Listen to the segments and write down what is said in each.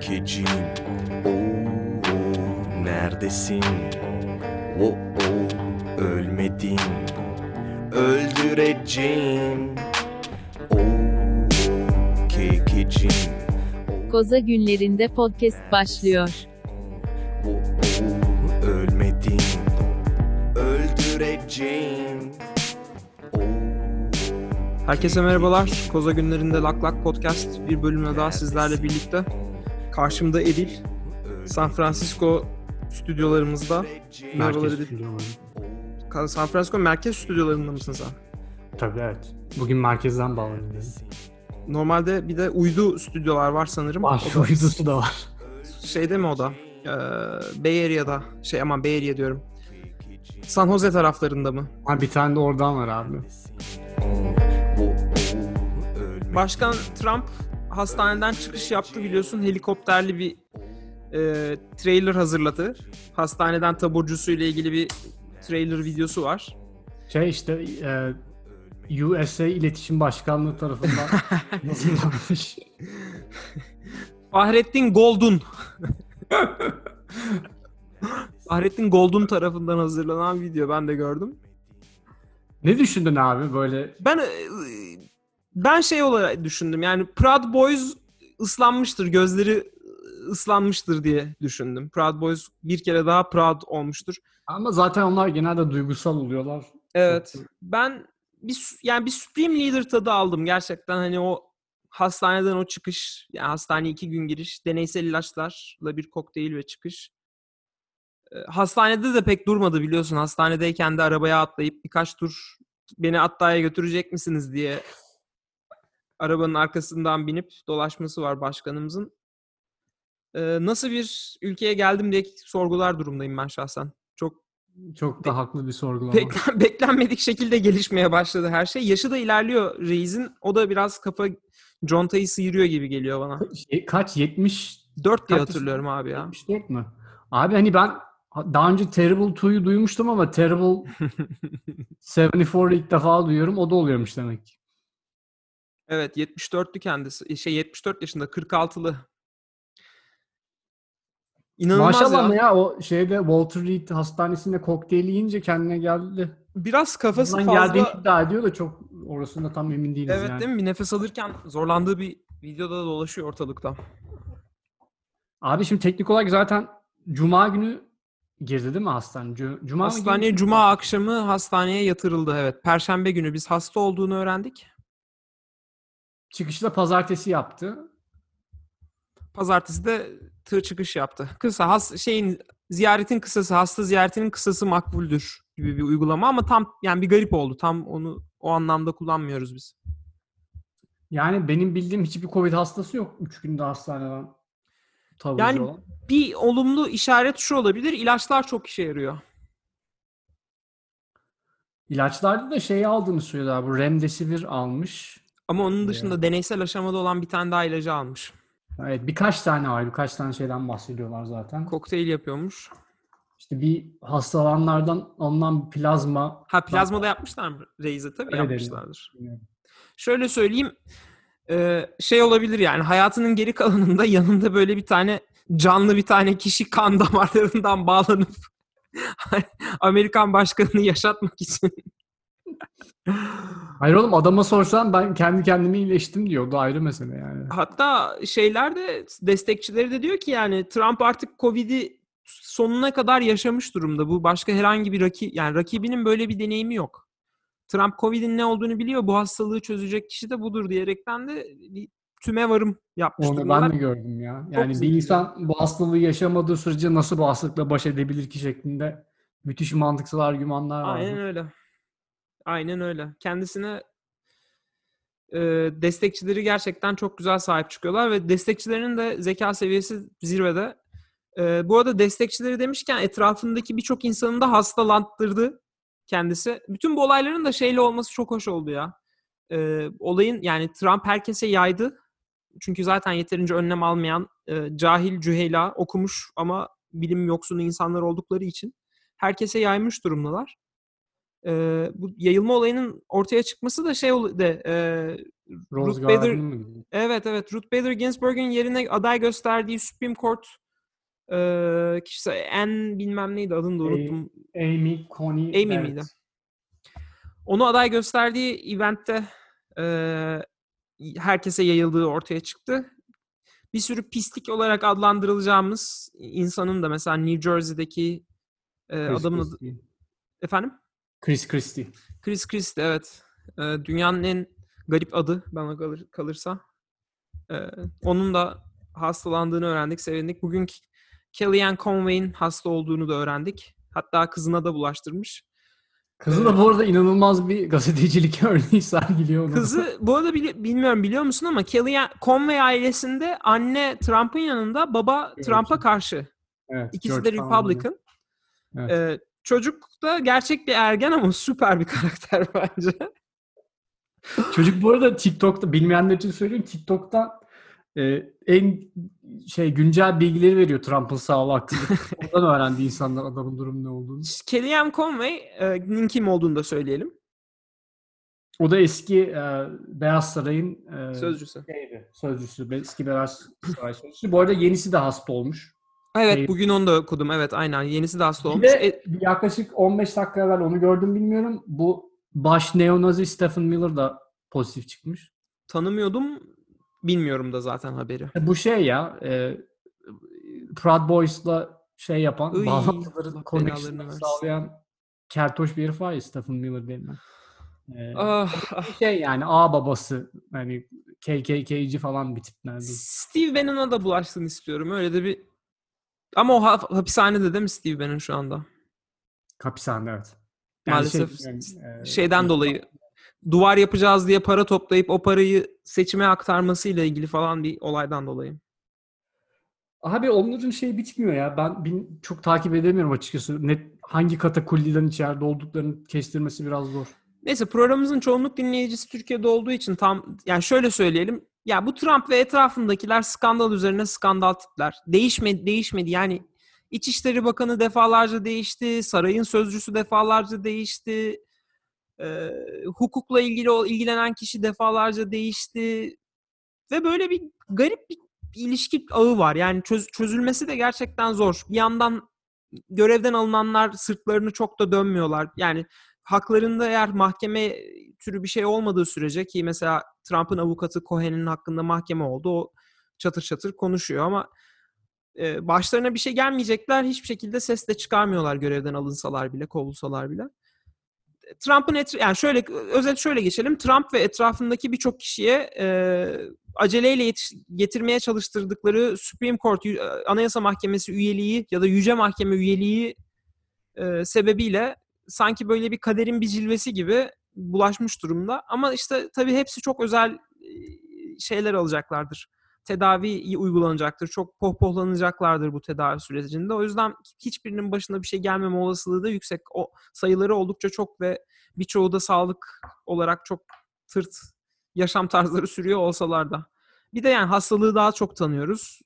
kekecim Oo, neredesin? Oo, ölmedin Öldüreceğim Oo, kekecim Koza günlerinde podcast başlıyor. Oo, ölmedin Öldüreceğim Herkese merhabalar. Koza günlerinde Lak Lak Podcast bir bölümle daha sizlerle birlikte. Karşımda Edil. San Francisco stüdyolarımızda. Merkez stüdyoları. San Francisco merkez stüdyolarında mısın sen? Tabii evet. Bugün merkezden bağlanıyorum. Normalde bir de uydu stüdyolar var sanırım. Var, da- uydusu da var. Şeyde mi o da? Ee, Bay Area'da. Şey aman Bay Area diyorum. San Jose taraflarında mı? Ha, bir tane de oradan var abi. Başkan Trump hastaneden çıkış yaptı biliyorsun. Helikopterli bir e, trailer hazırladı. Hastaneden taburcusuyla ilgili bir trailer videosu var. Şey işte e, USA İletişim Başkanlığı tarafından hazırlanmış. Fahrettin Goldun. Fahrettin Goldun tarafından hazırlanan video ben de gördüm. ne düşündün abi böyle? Ben e, ben şey olarak düşündüm. Yani Proud Boys ıslanmıştır, gözleri ıslanmıştır diye düşündüm. Proud Boys bir kere daha proud olmuştur. Ama zaten onlar genelde duygusal oluyorlar. Evet. Ben bir yani bir Supreme Leader tadı aldım gerçekten hani o hastaneden o çıkış yani hastaneye iki gün giriş deneysel ilaçlarla bir kokteyl ve çıkış. Ee, Hastanede de pek durmadı biliyorsun. Hastanedeyken de arabaya atlayıp birkaç tur beni Atta'ya götürecek misiniz diye arabanın arkasından binip dolaşması var başkanımızın. Ee, nasıl bir ülkeye geldim diye sorgular durumdayım ben şahsen. Çok Çok da haklı bir sorgulama. Beklen- beklenmedik şekilde gelişmeye başladı her şey. Yaşı da ilerliyor Reis'in. O da biraz kafa contayı sıyırıyor gibi geliyor bana. Şey, kaç? 70 4 diye Kaç hatırlıyorum abi ya. 74 mü? Abi hani ben daha önce Terrible 2'yu duymuştum ama Terrible 74'ü ilk defa duyuyorum. O da oluyormuş demek ki. Evet 74'lü kendisi. Şey 74 yaşında 46'lı. İnanılmaz Maşallah ya. ya. ya o şeyde Walter Reed hastanesinde kokteyl yiyince kendine geldi. Biraz kafası Buradan fazla... geldiğini iddia ediyor da çok orasında tam emin değiliz Evet yani. değil mi? Bir nefes alırken zorlandığı bir videoda da dolaşıyor ortalıkta. Abi şimdi teknik olarak zaten Cuma günü girdi değil mi hastane? Cu- Cuma mı Hastaneye cuma akşamı hastaneye yatırıldı evet. Perşembe günü biz hasta olduğunu öğrendik. Çıkışı da pazartesi yaptı. Pazartesi de tır çıkış yaptı. Kısa has şeyin ziyaretin kısası, hasta ziyaretinin kısası makbuldür gibi bir uygulama ama tam yani bir garip oldu. Tam onu o anlamda kullanmıyoruz biz. Yani benim bildiğim hiçbir Covid hastası yok. Üç günde hastaneden taburcu Yani- olan. Bir olumlu işaret şu olabilir. ilaçlar çok işe yarıyor. İlaçlarda da şeyi aldığını söylüyorlar. Bu Remdesivir almış. Ama onun dışında deneysel aşamada olan bir tane daha ilacı almış. Evet birkaç tane var. Birkaç tane şeyden bahsediyorlar zaten. Kokteyl yapıyormuş. İşte bir hastalananlardan alınan plazma. Ha plazmada yapmışlar mı? Reis'e tabii Öyle yapmışlardır. Bilmiyorum. Şöyle söyleyeyim. e, şey olabilir yani hayatının geri kalanında yanında böyle bir tane canlı bir tane kişi kan damarlarından bağlanıp Amerikan başkanını yaşatmak için. Hayır oğlum adama sorsan ben kendi kendime iyileştim diyor. O da ayrı mesele yani. Hatta şeyler de destekçileri de diyor ki yani Trump artık Covid'i sonuna kadar yaşamış durumda. Bu başka herhangi bir rakip yani rakibinin böyle bir deneyimi yok. Trump Covid'in ne olduğunu biliyor. Bu hastalığı çözecek kişi de budur diyerekten de bir tüme varım yapmış Onu durumdalar. ben de gördüm ya. Yani bir zekice. insan bu hastalığı yaşamadığı sürece nasıl bu hastalıkla baş edebilir ki şeklinde müthiş mantıksal argümanlar var. Aynen öyle. Aynen öyle. Kendisine e, destekçileri gerçekten çok güzel sahip çıkıyorlar ve destekçilerinin de zeka seviyesi zirvede. E, bu arada destekçileri demişken etrafındaki birçok insanı da hastalandırdı kendisi. Bütün bu olayların da şeyle olması çok hoş oldu ya. E, olayın yani Trump herkese yaydı. Çünkü zaten yeterince önlem almayan e, cahil cüheyla okumuş ama bilim yoksunu insanlar oldukları için herkese yaymış durumdalar. Ee, bu yayılma olayının ortaya çıkması da şey ol- de e, Rose Ruth Bader-? Evet evet Ruth Bader Ginsburg'un yerine aday gösterdiği Supreme Court e, kişisi en bilmem neydi adını da Amy- unuttum. Amy Coney Amy Barrett. miydi? Onu aday gösterdiği eventte e, herkese yayıldığı ortaya çıktı. Bir sürü pislik olarak adlandırılacağımız insanın da mesela New Jersey'deki e, adamın adı, efendim Chris Christie. Chris Christie evet. E, dünyanın en garip adı bana kalır, kalırsa. E, onun da hastalandığını öğrendik, sevindik. Bugün Kellyanne Conway'in hasta olduğunu da öğrendik. Hatta kızına da bulaştırmış. Kızı da bu arada inanılmaz bir gazetecilik örneği sergiliyor. ona. Kızı bu arada bili- bilmiyorum biliyor musun ama Kellyanne Conway ailesinde anne Trump'ın yanında baba Evet. Trump'a karşı. Evet, İkisi George de. Republican. Evet. Ee, çocuk da gerçek bir ergen ama süper bir karakter bence. Çocuk bu arada TikTok'ta bilmeyenler için söyleyeyim TikTok'tan e, en şey güncel bilgileri veriyor Trump'ın sağlığı hakkında. Oradan öğrendi insanlar adamın durumu ne olduğunu. Kellyanne Conway'nin kim olduğunu da söyleyelim. O da eski e, Beyaz Saray'ın e, Sözcüsü. şeydi, sözcüsü. Eski Beyaz Saray sözcüsü. Bu arada yenisi de hasta olmuş. Evet Şey- bugün onu da okudum. Evet aynen. Yenisi de hasta olmuş. de E, yaklaşık 15 dakika evvel onu gördüm bilmiyorum. Bu baş neonazi Stephen Miller da pozitif çıkmış. tanımıyordum. Bilmiyorum da zaten haberi. Bu şey ya e, Proud Boys'la şey yapan, Iy, bağlantıları, connection'ları sağlayan kertoş bir herif var ya Stephen Miller denilen. E, Ah, ah. şey yani A babası hani KKK'ci falan bir tip neredeyse. Steve Bannon'a da bulaşsın istiyorum. Öyle de bir ama o ha- hapishanede değil mi Steve Bannon şu anda? Hapishane evet. Maalesef şey, e, Şeyden dolayı duvar yapacağız diye para toplayıp o parayı seçime aktarmasıyla ilgili falan bir olaydan dolayı. Abi onların şey bitmiyor ya. Ben bin, çok takip edemiyorum açıkçası. Net hangi katakulliden içeride olduklarını kestirmesi biraz zor. Neyse programımızın çoğunluk dinleyicisi Türkiye'de olduğu için tam yani şöyle söyleyelim. Ya bu Trump ve etrafındakiler skandal üzerine skandal tipler. Değişmedi, değişmedi. Yani İçişleri Bakanı defalarca değişti, sarayın sözcüsü defalarca değişti. Ee, hukukla ilgili ilgilenen kişi defalarca değişti. Ve böyle bir garip bir ilişki ağı var. Yani çöz- çözülmesi de gerçekten zor. Bir yandan görevden alınanlar sırtlarını çok da dönmüyorlar. Yani haklarında eğer mahkeme türü bir şey olmadığı sürece ki mesela Trump'ın avukatı Cohen'in hakkında mahkeme oldu. O çatır çatır konuşuyor ama e, başlarına bir şey gelmeyecekler. Hiçbir şekilde ses de çıkarmıyorlar görevden alınsalar bile, kovulsalar bile. Trump'ın etr- yani şöyle özet şöyle geçelim. Trump ve etrafındaki birçok kişiye e, aceleyle yetiş- getirmeye çalıştırdıkları Supreme Court Yu- Anayasa Mahkemesi üyeliği ya da Yüce Mahkeme üyeliği e, sebebiyle sanki böyle bir kaderin bir cilvesi gibi bulaşmış durumda. Ama işte tabii hepsi çok özel şeyler alacaklardır. Tedavi uygulanacaktır. Çok pohpohlanacaklardır bu tedavi sürecinde. O yüzden hiçbirinin başına bir şey gelmeme olasılığı da yüksek. O sayıları oldukça çok ve birçoğu da sağlık olarak çok tırt yaşam tarzları sürüyor olsalar da. Bir de yani hastalığı daha çok tanıyoruz.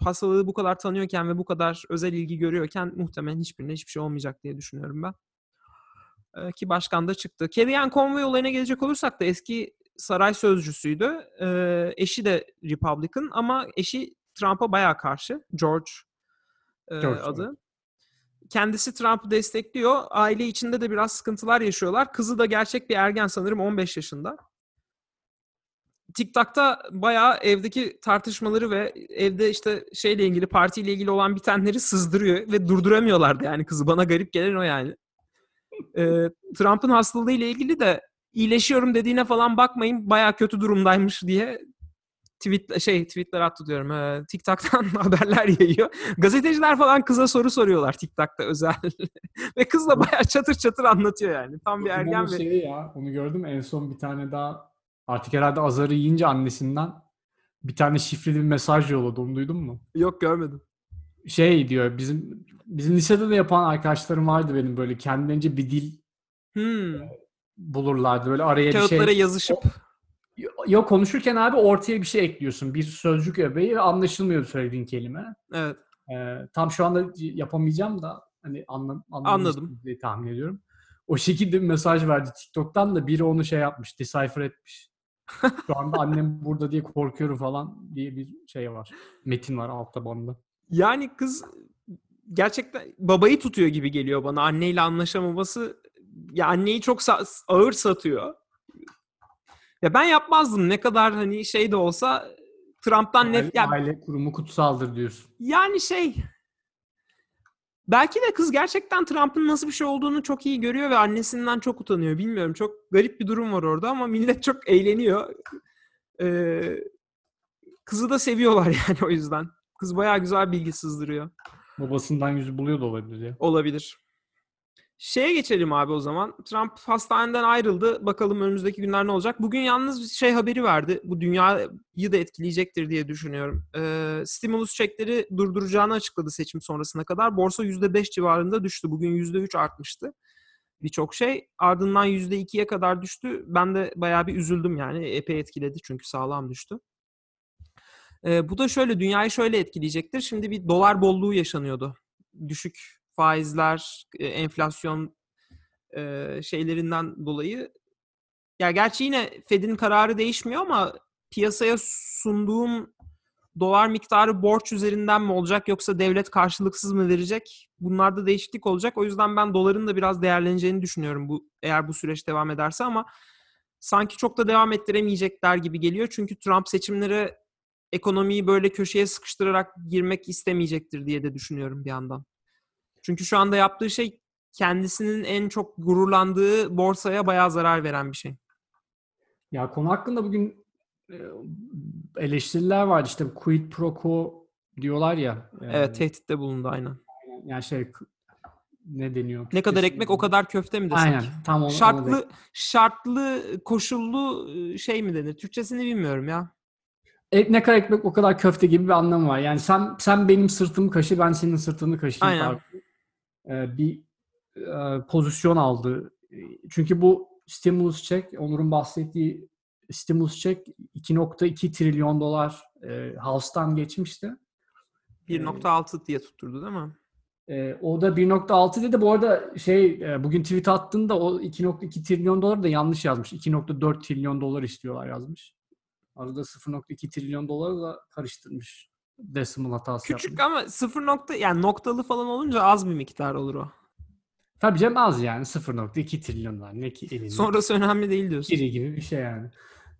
Hastalığı bu kadar tanıyorken ve bu kadar özel ilgi görüyorken muhtemelen hiçbirine hiçbir şey olmayacak diye düşünüyorum ben. Ee, ki başkan da çıktı. Kellyanne Conway olayına gelecek olursak da eski saray sözcüsüydü. Ee, eşi de Republican ama eşi Trump'a bayağı karşı. George, e, George, adı. Kendisi Trump'ı destekliyor. Aile içinde de biraz sıkıntılar yaşıyorlar. Kızı da gerçek bir ergen sanırım 15 yaşında. TikTok'ta bayağı evdeki tartışmaları ve evde işte şeyle ilgili partiyle ilgili olan bitenleri sızdırıyor ve durduramıyorlardı yani kızı. Bana garip gelen o yani. Ee, Trump'ın hastalığı ile ilgili de iyileşiyorum dediğine falan bakmayın bayağı kötü durumdaymış diye tweet şey tweetler attı diyorum. Ee, TikTok'tan haberler yayıyor. Gazeteciler falan kıza soru soruyorlar TikTok'ta özel. ve kız da bayağı çatır çatır anlatıyor yani. Tam bir ergen ve şey ya onu gördüm en son bir tane daha artık herhalde azarı yiyince annesinden bir tane şifreli bir mesaj yolladı onu duydun mu? yok görmedim. Şey diyor bizim bizim lisede de yapan arkadaşlarım vardı benim böyle kendilerince bir dil Hmm. bulurlardı böyle araya bir Kağıtlara şey. yazışıp Yok konuşurken abi ortaya bir şey ekliyorsun. Bir sözcük öbeği ve anlaşılmıyor söylediğin kelime. evet. Ee, tam şu anda yapamayacağım da hani anla, Anladım. diye tahmin ediyorum. O şekilde bir mesaj verdi TikTok'tan da biri onu şey yapmış, decipher etmiş. Şu anda annem burada diye korkuyorum falan diye bir şey var. Metin var altta banda. Yani kız gerçekten babayı tutuyor gibi geliyor bana. Anneyle anlaşamaması ya anneyi çok sa- ağır satıyor. Ya ben yapmazdım ne kadar hani şey de olsa Trump'tan nef Aile, ya aile kurumu kutsaldır diyorsun. yani şey belki de kız gerçekten Trump'ın nasıl bir şey olduğunu çok iyi görüyor ve annesinden çok utanıyor. Bilmiyorum çok garip bir durum var orada ama millet çok eğleniyor. Ee, kızı da seviyorlar yani o yüzden. Kız bayağı güzel bilgi sızdırıyor. Babasından yüzü buluyor da olabilir ya. Olabilir. Şeye geçelim abi o zaman. Trump hastaneden ayrıldı. Bakalım önümüzdeki günler ne olacak. Bugün yalnız şey haberi verdi. Bu dünyayı da etkileyecektir diye düşünüyorum. Ee, stimulus çekleri durduracağını açıkladı seçim sonrasına kadar. Borsa %5 civarında düştü. Bugün %3 artmıştı. Birçok şey. Ardından %2'ye kadar düştü. Ben de bayağı bir üzüldüm yani. Epey etkiledi çünkü sağlam düştü. Ee, bu da şöyle dünyayı şöyle etkileyecektir. Şimdi bir dolar bolluğu yaşanıyordu. Düşük faizler, e, enflasyon e, şeylerinden dolayı. Ya gerçi yine Fed'in kararı değişmiyor ama piyasaya sunduğum dolar miktarı borç üzerinden mi olacak yoksa devlet karşılıksız mı verecek? Bunlarda değişiklik olacak. O yüzden ben doların da biraz değerleneceğini düşünüyorum bu eğer bu süreç devam ederse ama sanki çok da devam ettiremeyecekler gibi geliyor. Çünkü Trump seçimlere ekonomiyi böyle köşeye sıkıştırarak girmek istemeyecektir diye de düşünüyorum bir yandan. Çünkü şu anda yaptığı şey kendisinin en çok gururlandığı borsaya bayağı zarar veren bir şey. Ya konu hakkında bugün e, eleştiriler vardı işte quid pro quo diyorlar ya. e, Evet tehditte bulundu aynen. Yani şey ne deniyor? Ne kadar ekmek o kadar köfte mi desek? Aynen. Tam onu, onu de- Şartlı şartlı koşullu şey mi denir? Türkçesini bilmiyorum ya. E, ne kadar ekmek o kadar köfte gibi bir anlamı var. Yani sen sen benim sırtımı kaşı ben senin sırtını kaşıyım. Aynen. e, bir e, pozisyon aldı. E, Çünkü bu stimulus check, Onur'un bahsettiği stimulus check 2.2 trilyon dolar e, House'tan geçmişti. 1.6 diye tutturdu değil mi? E, o da 1.6 dedi. Bu arada şey e, bugün tweet attığında o 2.2 trilyon dolar da yanlış yazmış. 2.4 trilyon dolar istiyorlar yazmış. Arada 0.2 trilyon doları da karıştırmış. Decimal hatası Küçük yapmış. ama sıfır nokta yani noktalı falan olunca az bir miktar olur o. Tabii canım az yani 0.2 trilyon var. Ne ki elinde. Sonrası önemli değil diyorsun. Biri gibi bir şey yani.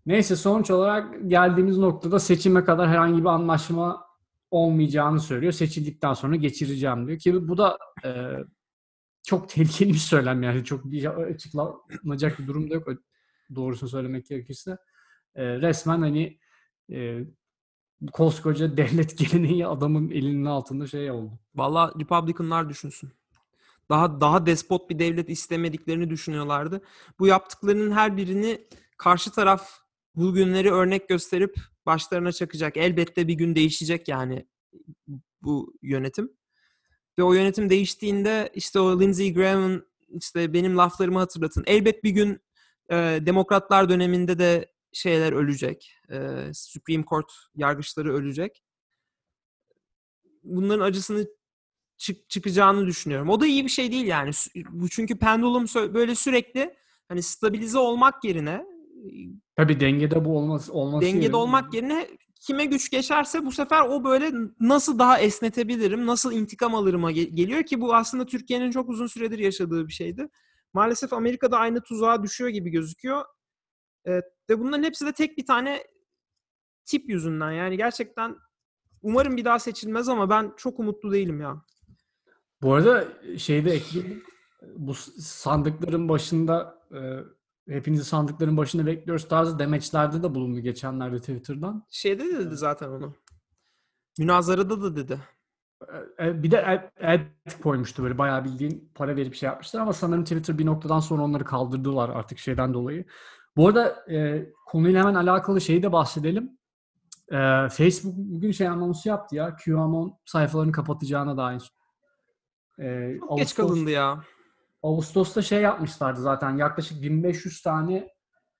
Neyse sonuç olarak geldiğimiz noktada seçime kadar herhangi bir anlaşma olmayacağını söylüyor. Seçildikten sonra geçireceğim diyor ki bu da e, çok tehlikeli bir söylem yani. Çok bir açıklanacak bir durum da yok doğrusunu söylemek gerekirse. E, resmen hani e, koskoca devlet geleneği adamın elinin altında şey oldu. Valla Republicanlar düşünsün. Daha daha despot bir devlet istemediklerini düşünüyorlardı. Bu yaptıklarının her birini karşı taraf bu günleri örnek gösterip başlarına çakacak. Elbette bir gün değişecek yani bu yönetim. Ve o yönetim değiştiğinde işte o Lindsey Graham'ın işte benim laflarımı hatırlatın. Elbet bir gün e, demokratlar döneminde de şeyler ölecek. E, Supreme Court yargıçları ölecek. Bunların acısını çık çıkacağını düşünüyorum. O da iyi bir şey değil yani. Bu çünkü pendulum böyle sürekli hani stabilize olmak yerine Tabii dengede bu olması olması dengede yerine- olmak yerine kime güç geçerse bu sefer o böyle nasıl daha esnetebilirim, nasıl intikam alırıma ge- geliyor ki bu aslında Türkiye'nin çok uzun süredir yaşadığı bir şeydi. Maalesef Amerika'da aynı tuzağa düşüyor gibi gözüküyor. Evet, ve bunların hepsi de tek bir tane tip yüzünden. Yani gerçekten umarım bir daha seçilmez ama ben çok umutlu değilim ya. Bu arada şeyde ekleyeyim. Bu sandıkların başında e, hepinizi sandıkların başında bekliyoruz tarzı demeçlerde de bulundu geçenlerde Twitter'dan. Şeyde de dedi zaten onu. Münazarada da dedi. E, bir de ad, ad koymuştu böyle bayağı bildiğin para verip şey yapmışlar ama sanırım Twitter bir noktadan sonra onları kaldırdılar artık şeyden dolayı. Bu arada e, konuyla hemen alakalı şeyi de bahsedelim. E, Facebook bugün şey anonsu yaptı ya QAnon sayfalarını kapatacağına dair. E, Çok geç kalındı ya. Ağustos'ta şey yapmışlardı zaten yaklaşık 1500 tane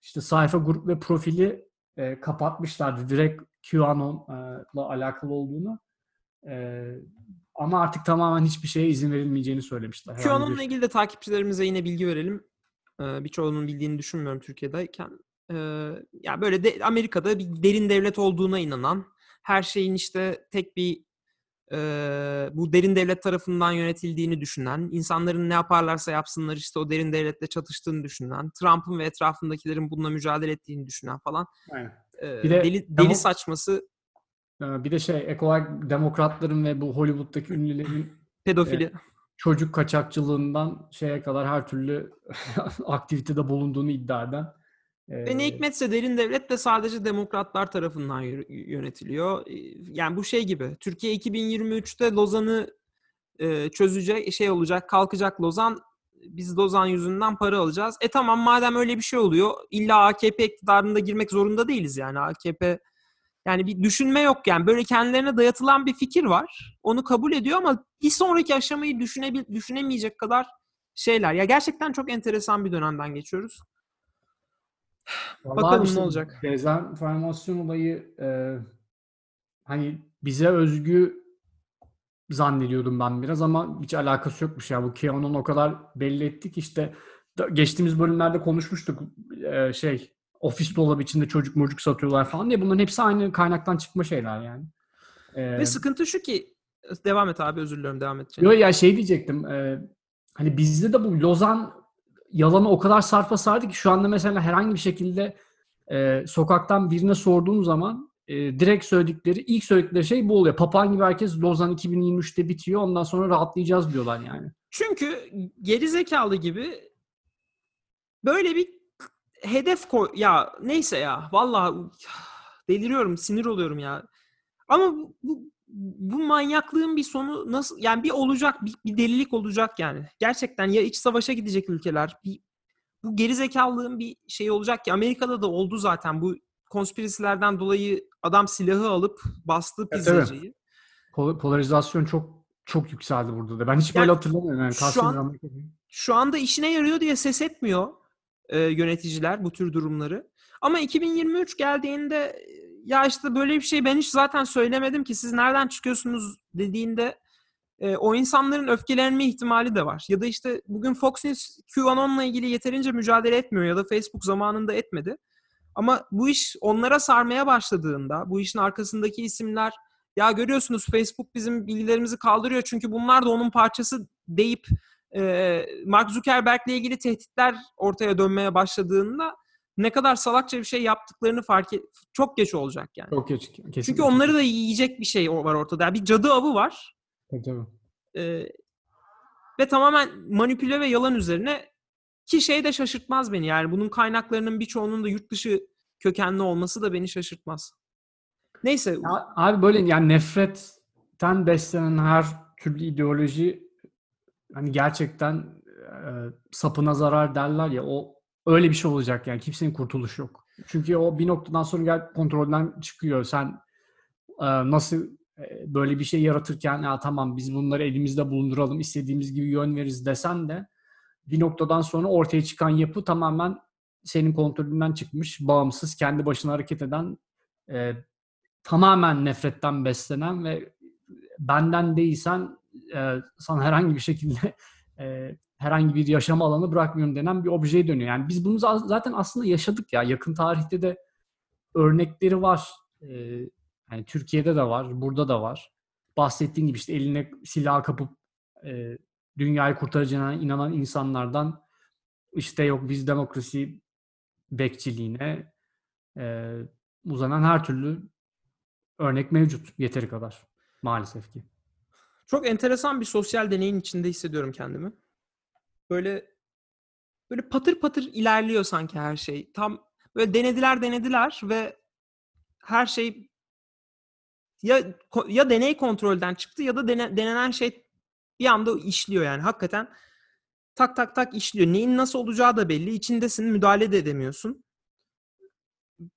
işte sayfa grup ve profili e, kapatmışlardı direkt QAnon'la alakalı olduğunu. E, ama artık tamamen hiçbir şeye izin verilmeyeceğini söylemişler. QAnon'la ilgili de takipçilerimize yine bilgi verelim. Birçoğunun bildiğini düşünmüyorum Türkiye'deyken. e, ya böyle de, Amerika'da bir derin devlet olduğuna inanan, her şeyin işte tek bir e, bu derin devlet tarafından yönetildiğini düşünen, insanların ne yaparlarsa yapsınlar işte o derin devletle çatıştığını düşünen, Trump'ın ve etrafındakilerin bununla mücadele ettiğini düşünen falan. Aynen. e, Bir de deli, deli saçması Ee, Bir de şey ek olarak demokratların ve bu Hollywood'daki ünlülerin pedofili. Çocuk kaçakçılığından şeye kadar her türlü aktivitede bulunduğunu iddia eden. Ve ne hikmetse derin devlet de sadece demokratlar tarafından yönetiliyor. Yani bu şey gibi. Türkiye 2023'te Lozan'ı çözecek, şey olacak, kalkacak Lozan. Biz Lozan yüzünden para alacağız. E tamam madem öyle bir şey oluyor, illa AKP iktidarında girmek zorunda değiliz yani. AKP yani bir düşünme yok yani. Böyle kendilerine dayatılan bir fikir var. Onu kabul ediyor ama bir sonraki aşamayı düşünebil düşünemeyecek kadar şeyler. Ya gerçekten çok enteresan bir dönemden geçiyoruz. Vallahi Bakalım işte ne olacak. Dezenformasyon olayı e, hani bize özgü zannediyordum ben biraz ama hiç alakası yokmuş ya. Bu QAnon o kadar belli ettik işte geçtiğimiz bölümlerde konuşmuştuk e, şey ofis dolabı içinde çocuk mucuk satıyorlar falan diye bunların hepsi aynı kaynaktan çıkma şeyler yani. E, Ve sıkıntı şu ki devam et abi özür diliyorum devam edeceğim. Yo ya şey diyecektim. e, hani bizde de bu Lozan yalanı o kadar sarpa sardı ki şu anda mesela herhangi bir şekilde e, sokaktan birine sorduğum zaman e, direkt söyledikleri, ilk söyledikleri şey bu oluyor. Papağan gibi herkes Lozan 2023'te bitiyor. Ondan sonra rahatlayacağız diyorlar yani. Çünkü geri zekalı gibi böyle bir hedef koy ya neyse ya vallahi deliriyorum sinir oluyorum ya. Ama bu, bu, bu manyaklığın bir sonu nasıl yani bir olacak bir, bir delilik olacak yani. Gerçekten ya iç savaşa gidecek ülkeler bir bu geri zekalılığın bir şey olacak ki Amerika'da da oldu zaten bu konspirasilerden dolayı adam silahı alıp bastı evet. pizzacıyı. Pol- Polarizasyon çok çok yükseldi burada da. Ben hiç Yani böyle hatırlamıyorum. Yani şu an- şu anda işine yarıyor diye ses etmiyor e, yöneticiler bu tür durumları. Ama 2023 geldiğinde ya işte böyle bir şey ben hiç zaten söylemedim ki siz nereden çıkıyorsunuz dediğinde e, o insanların öfkelenme ihtimali de var. Ya da işte bugün Fox News QAnon'la ilgili yeterince mücadele etmiyor ya da Facebook zamanında etmedi. Ama bu iş onlara sarmaya başladığında, bu işin arkasındaki isimler ya görüyorsunuz Facebook bizim bilgilerimizi kaldırıyor çünkü bunlar da onun parçası deyip e, Mark Zuckerberg'le ilgili tehditler ortaya dönmeye başladığında ne kadar salakça bir şey yaptıklarını fark et çok geç olacak yani. Çok geç. Kesinlikle. Çünkü onları da yiyecek bir şey var ortada. Yani bir cadı avı var. Tabii, tabii. Ee, ve tamamen manipüle ve yalan üzerine ki şey de şaşırtmaz beni. Yani bunun kaynaklarının birçoğunun da yurt dışı kökenli olması da beni şaşırtmaz. Neyse Ya abi böyle yani nefretten beslenen her türlü ideoloji hani gerçekten e, sapına zarar derler ya o öyle bir şey olacak yani kimsenin kurtuluşu yok. Çünkü o bir noktadan sonra gel kontrolden çıkıyor. Sen e, nasıl e, böyle bir şey yaratırken ya tamam biz bunları elimizde bulunduralım istediğimiz gibi yön veririz desen de bir noktadan sonra ortaya çıkan yapı tamamen senin kontrolünden çıkmış, bağımsız, kendi başına hareket eden e, tamamen nefretten beslenen ve benden değilsen e, sana herhangi bir şekilde e, herhangi bir yaşam alanı bırakmıyorum denen bir objeye dönüyor. Yani biz bunu za- zaten aslında yaşadık ya. Yakın tarihte de örnekleri var. E, yani Türkiye'de de var, burada da var. Bahsettiğin gibi işte eline silah kapıp e, dünyayı kurtaracağına inanan insanlardan işte yok biz demokrasi bekçiliğine e, uzanan her türlü örnek mevcut yeteri kadar maalesef ki. Çok enteresan bir sosyal deneyin içinde hissediyorum kendimi. Böyle böyle patır patır ilerliyor sanki her şey. Tam böyle denediler denediler ve her şey ya ya deney kontrolden çıktı ya da dene- denenen şey bir anda işliyor yani hakikaten tak tak tak işliyor. Neyin nasıl olacağı da belli. İçindesin, müdahale de edemiyorsun.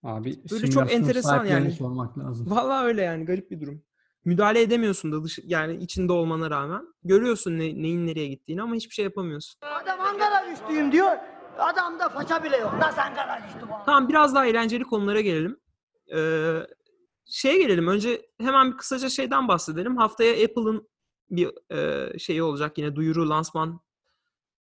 Abi çok simülasyon enteresan yani. sormak lazım. Vallahi öyle yani garip bir durum. Müdahale edemiyorsun da dışı, yani içinde olmana rağmen. Görüyorsun ne- neyin nereye gittiğini ama hiçbir şey yapamıyorsun. Adam Ankara güçlüyüm diyor. Adamda faça bile yok. Nasıl Ankara bu? Tamam biraz daha eğlenceli konulara gelelim. Ee, şeye gelelim. Önce hemen bir kısaca şeyden bahsedelim. Haftaya Apple'ın bir e, şeyi olacak yine duyuru, lansman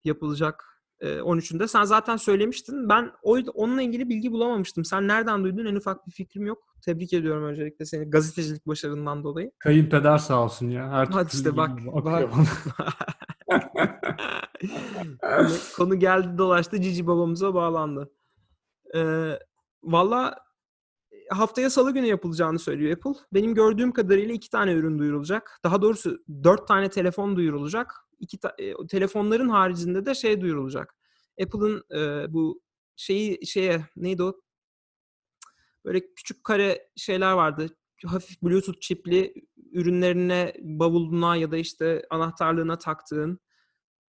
yapılacak. e, 13'ünde. Sen zaten söylemiştin. Ben o, onunla ilgili bilgi bulamamıştım. Sen nereden duydun? En ufak bir fikrim yok. Tebrik ediyorum öncelikle seni gazetecilik başarından dolayı. Kayınpeder sağ olsun ya. Her Hadi işte bak, bak. Konu geldi dolaştı Cici babamıza bağlandı. Ee, Valla haftaya salı günü yapılacağını söylüyor Apple. Benim gördüğüm kadarıyla iki tane ürün duyurulacak. Daha doğrusu dört tane telefon duyurulacak. İki ta- e, telefonların haricinde de şey duyurulacak. Apple'ın e, bu şeyi şeye neydi o? Böyle küçük kare şeyler vardı. Hafif Bluetooth çipli ürünlerine, bavuluna ya da işte anahtarlığına taktığın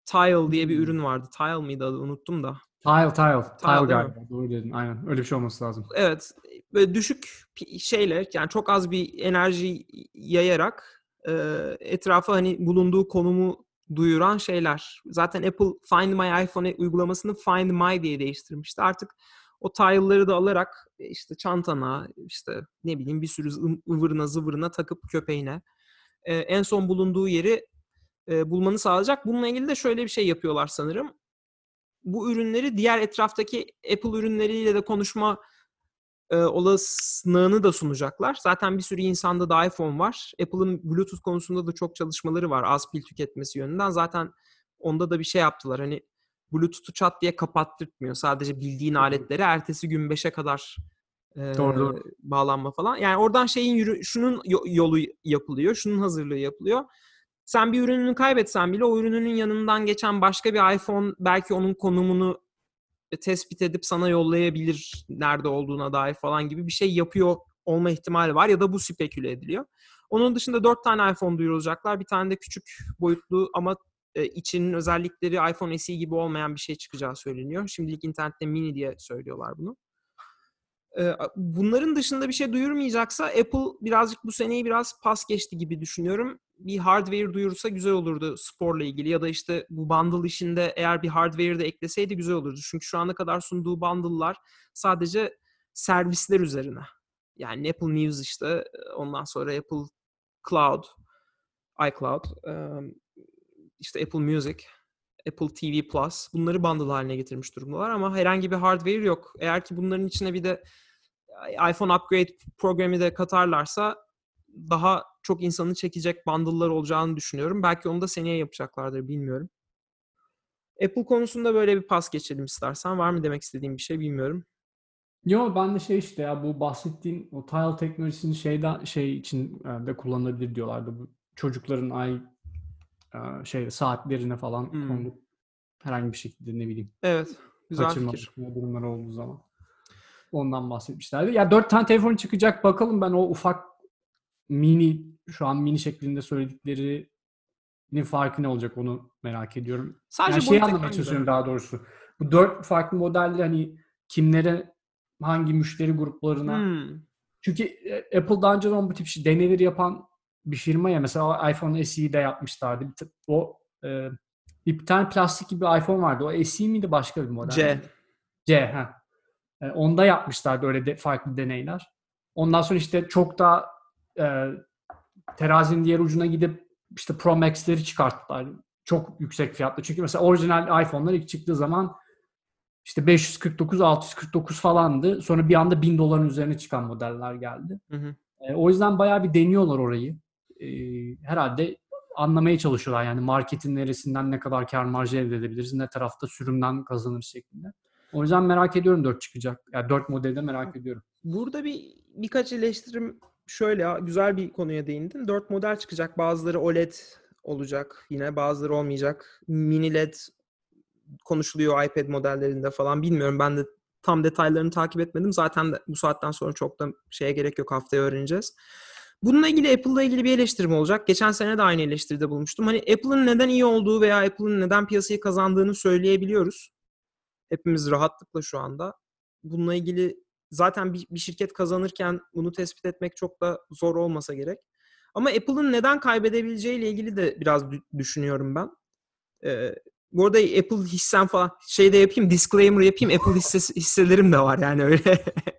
Tile diye bir Hmm. ürün vardı. Tile mıydı adı unuttum da. Tile, tile. Tile galiba. Doğru dedin. Aynen. Öyle bir şey olması lazım. Evet. Böyle düşük şeyle yani çok az bir enerji yayarak e, etrafa hani bulunduğu konumu duyuran şeyler. Zaten Apple Find My iPhone uygulamasını Find My diye değiştirmişti. Artık o tile'ları da alarak e, işte çantana, işte ne bileyim bir sürü ıvırına zıvırına takıp köpeğine e, en son bulunduğu yeri e, bulmanı sağlayacak. Bununla ilgili de şöyle bir şey yapıyorlar sanırım. Bu ürünleri diğer etraftaki Apple ürünleriyle de konuşma e, olasılığını da sunacaklar. Zaten bir sürü insanda da iPhone var. Apple'ın Bluetooth konusunda da çok çalışmaları var az pil tüketmesi yönünden. Zaten onda da bir şey yaptılar. Hani Bluetooth'u çat diye kapattırtmıyor. Sadece bildiğin aletleri ertesi gün 5'e kadar e, Doğru, doğru. bağlanma falan. Yani oradan şeyin yürü, şunun yo- yolu yapılıyor, şunun hazırlığı yapılıyor. Sen bir ürününü kaybetsen bile o ürününün yanından geçen başka bir iPhone belki onun konumunu e, tespit edip sana yollayabilir nerede olduğuna dair falan gibi bir şey yapıyor olma ihtimali var ya da bu speküle ediliyor. Onun dışında dört tane iPhone duyurulacaklar. Bir tane de küçük boyutlu ama e, içinin özellikleri iPhone SE gibi olmayan bir şey çıkacağı söyleniyor. Şimdilik internette mini diye söylüyorlar bunu. E, Bunların dışında bir şey duyurmayacaksa Apple birazcık bu seneyi biraz pas geçti gibi düşünüyorum. Bir hardware duyursa güzel olurdu sporla ilgili ya da işte bu bundle işinde eğer bir hardware de ekleseydi güzel olurdu. Çünkü şu ana kadar sunduğu bundle'lar sadece servisler üzerine. Yani Apple News işte ondan sonra Apple Cloud, iCloud, işte Apple Music, Apple TV Plus bunları bundle haline getirmiş durumdalar ama herhangi bir hardware yok. Eğer ki bunların içine bir de iPhone Upgrade programı da katarlarsa daha çok insanı çekecek bundle'lar olacağını düşünüyorum. Belki onu da seneye yapacaklardır bilmiyorum. Apple konusunda böyle bir pas geçelim istersen. Var mı demek istediğim bir şey bilmiyorum. Yo ben de şey işte ya bu bahsettiğin o tile teknolojisini şeyden şey için e, de kullanılabilir diyorlardı. Bu çocukların şey saatlerine falan Hmm. konulup herhangi bir şekilde ne bileyim Evet. Güzel fikir. durumlar olduğu zaman. Ondan bahsetmişlerdi. Ya dört tane telefon çıkacak bakalım ben o ufak mini şu an mini şeklinde söylediklerinin farkı ne olacak onu merak ediyorum. Sadece Yani şey anlamaya çalışıyorum daha doğrusu. Bu dört farklı modelde hani kimlere hangi müşteri gruplarına Hmm. çünkü e, Apple daha önce bu tip şey, deneyleri yapan bir firma ya mesela iPhone SE'yi de yapmışlardı. O e, bir tane plastik gibi iPhone vardı. O SE miydi başka bir model? C. C ha. E, onda yapmışlardı öyle de, farklı deneyler. Ondan sonra işte çok daha e, terazinin diğer ucuna gidip işte Pro Max'leri çıkarttılar. Çok yüksek fiyatlı. Çünkü mesela orijinal iPhone'lar ilk çıktığı zaman işte 549, 649 falandı. Sonra bir anda 1000 doların üzerine çıkan modeller geldi. Hı hı. E, o yüzden bayağı bir deniyorlar orayı. E, herhalde anlamaya çalışıyorlar yani marketin neresinden ne kadar kar marjı elde edebiliriz, ne tarafta sürümden kazanırız şeklinde. O yüzden merak ediyorum 4 çıkacak. Yani 4 modelde merak ediyorum. Burada bir birkaç eleştirim şöyle güzel bir konuya değindin. 4 model çıkacak. Bazıları OLED olacak. Yine bazıları olmayacak. Mini LED konuşuluyor iPad modellerinde falan. Bilmiyorum ben de tam detaylarını takip etmedim. Zaten de bu saatten sonra çok da şeye gerek yok. Haftaya öğreneceğiz. Bununla ilgili Apple'la ilgili bir eleştirim olacak. Geçen sene de aynı eleştiride bulmuştum. Hani Apple'ın neden iyi olduğu veya Apple'ın neden piyasayı kazandığını söyleyebiliyoruz. Hepimiz rahatlıkla şu anda. Bununla ilgili zaten bir, bir şirket kazanırken bunu tespit etmek çok da zor olmasa gerek. Ama Apple'ın neden kaybedebileceğiyle ilgili de biraz dü- düşünüyorum ben. Ee, bu arada Apple hissem falan şey de yapayım, disclaimer yapayım. Apple hissesi, hisselerim de var yani öyle.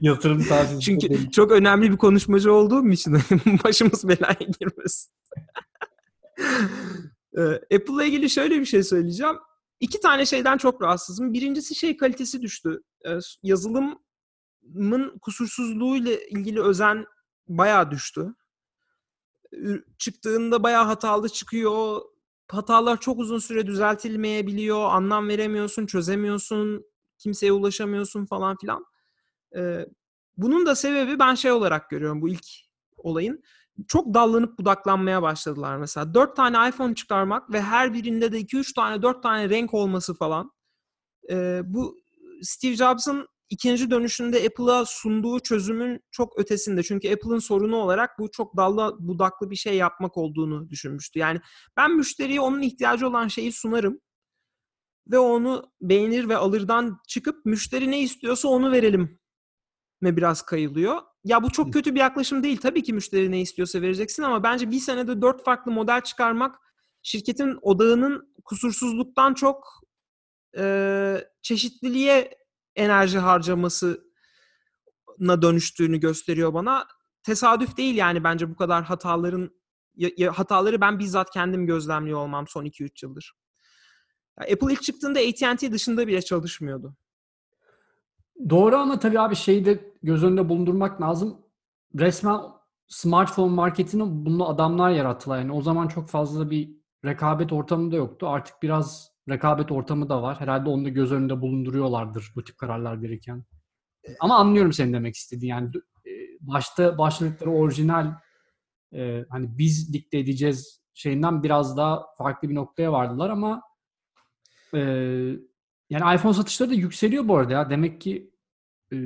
Yatırım tarzı. Çünkü çok önemli bir konuşmacı olduğum için başımız belaya girmesin. Ee, Apple'la ilgili şöyle bir şey söyleyeceğim. iki tane şeyden çok rahatsızım. Birincisi şey kalitesi düştü. Ee, yazılımın kusursuzluğuyla ilgili özen bayağı düştü. Çıktığında bayağı hatalı çıkıyor. Hatalar çok uzun süre düzeltilmeyebiliyor. Anlam veremiyorsun, çözemiyorsun, kimseye ulaşamıyorsun falan filan. Bunun da sebebi ben şey olarak görüyorum bu ilk olayın. Çok dallanıp budaklanmaya başladılar mesela. Dört tane iPhone çıkarmak ve her birinde de iki üç tane, dört tane renk olması falan. Ee, bu Steve Jobs'ın ikinci dönüşünde Apple'a sunduğu çözümün çok ötesinde. Çünkü Apple'ın sorunu olarak bu çok dallı budaklı bir şey yapmak olduğunu düşünmüştü. Yani ben müşteriye onun ihtiyacı olan şeyi sunarım ve onu beğenir ve alırdan çıkıp müşteri ne istiyorsa onu verelim mi biraz kayılıyor. Ya bu çok kötü bir yaklaşım değil. Tabii ki müşteri ne istiyorsa vereceksin ama bence bir senede dört farklı model çıkarmak şirketin odağının kusursuzluktan çok e, çeşitliliğe enerji harcamasına dönüştüğünü gösteriyor bana. Tesadüf değil yani bence bu kadar hataların hataları ben bizzat kendim gözlemliyor olmam son 2-3 yıldır. Apple ilk çıktığında AT&T dışında bile çalışmıyordu. Doğru ama tabii abi şeyi de göz önünde bulundurmak lazım. Resmen smartphone marketini bunu adamlar yarattılar. Yani o zaman çok fazla bir rekabet ortamı da yoktu. Artık biraz rekabet ortamı da var. Herhalde onu da göz önünde bulunduruyorlardır bu tip kararlar verirken. Ama anlıyorum senin demek istediğin. Yani e, başta başladıkları orijinal e, hani biz dikte edeceğiz şeyinden biraz daha farklı bir noktaya vardılar ama e, yani iPhone satışları da yükseliyor bu arada ya. Demek ki e,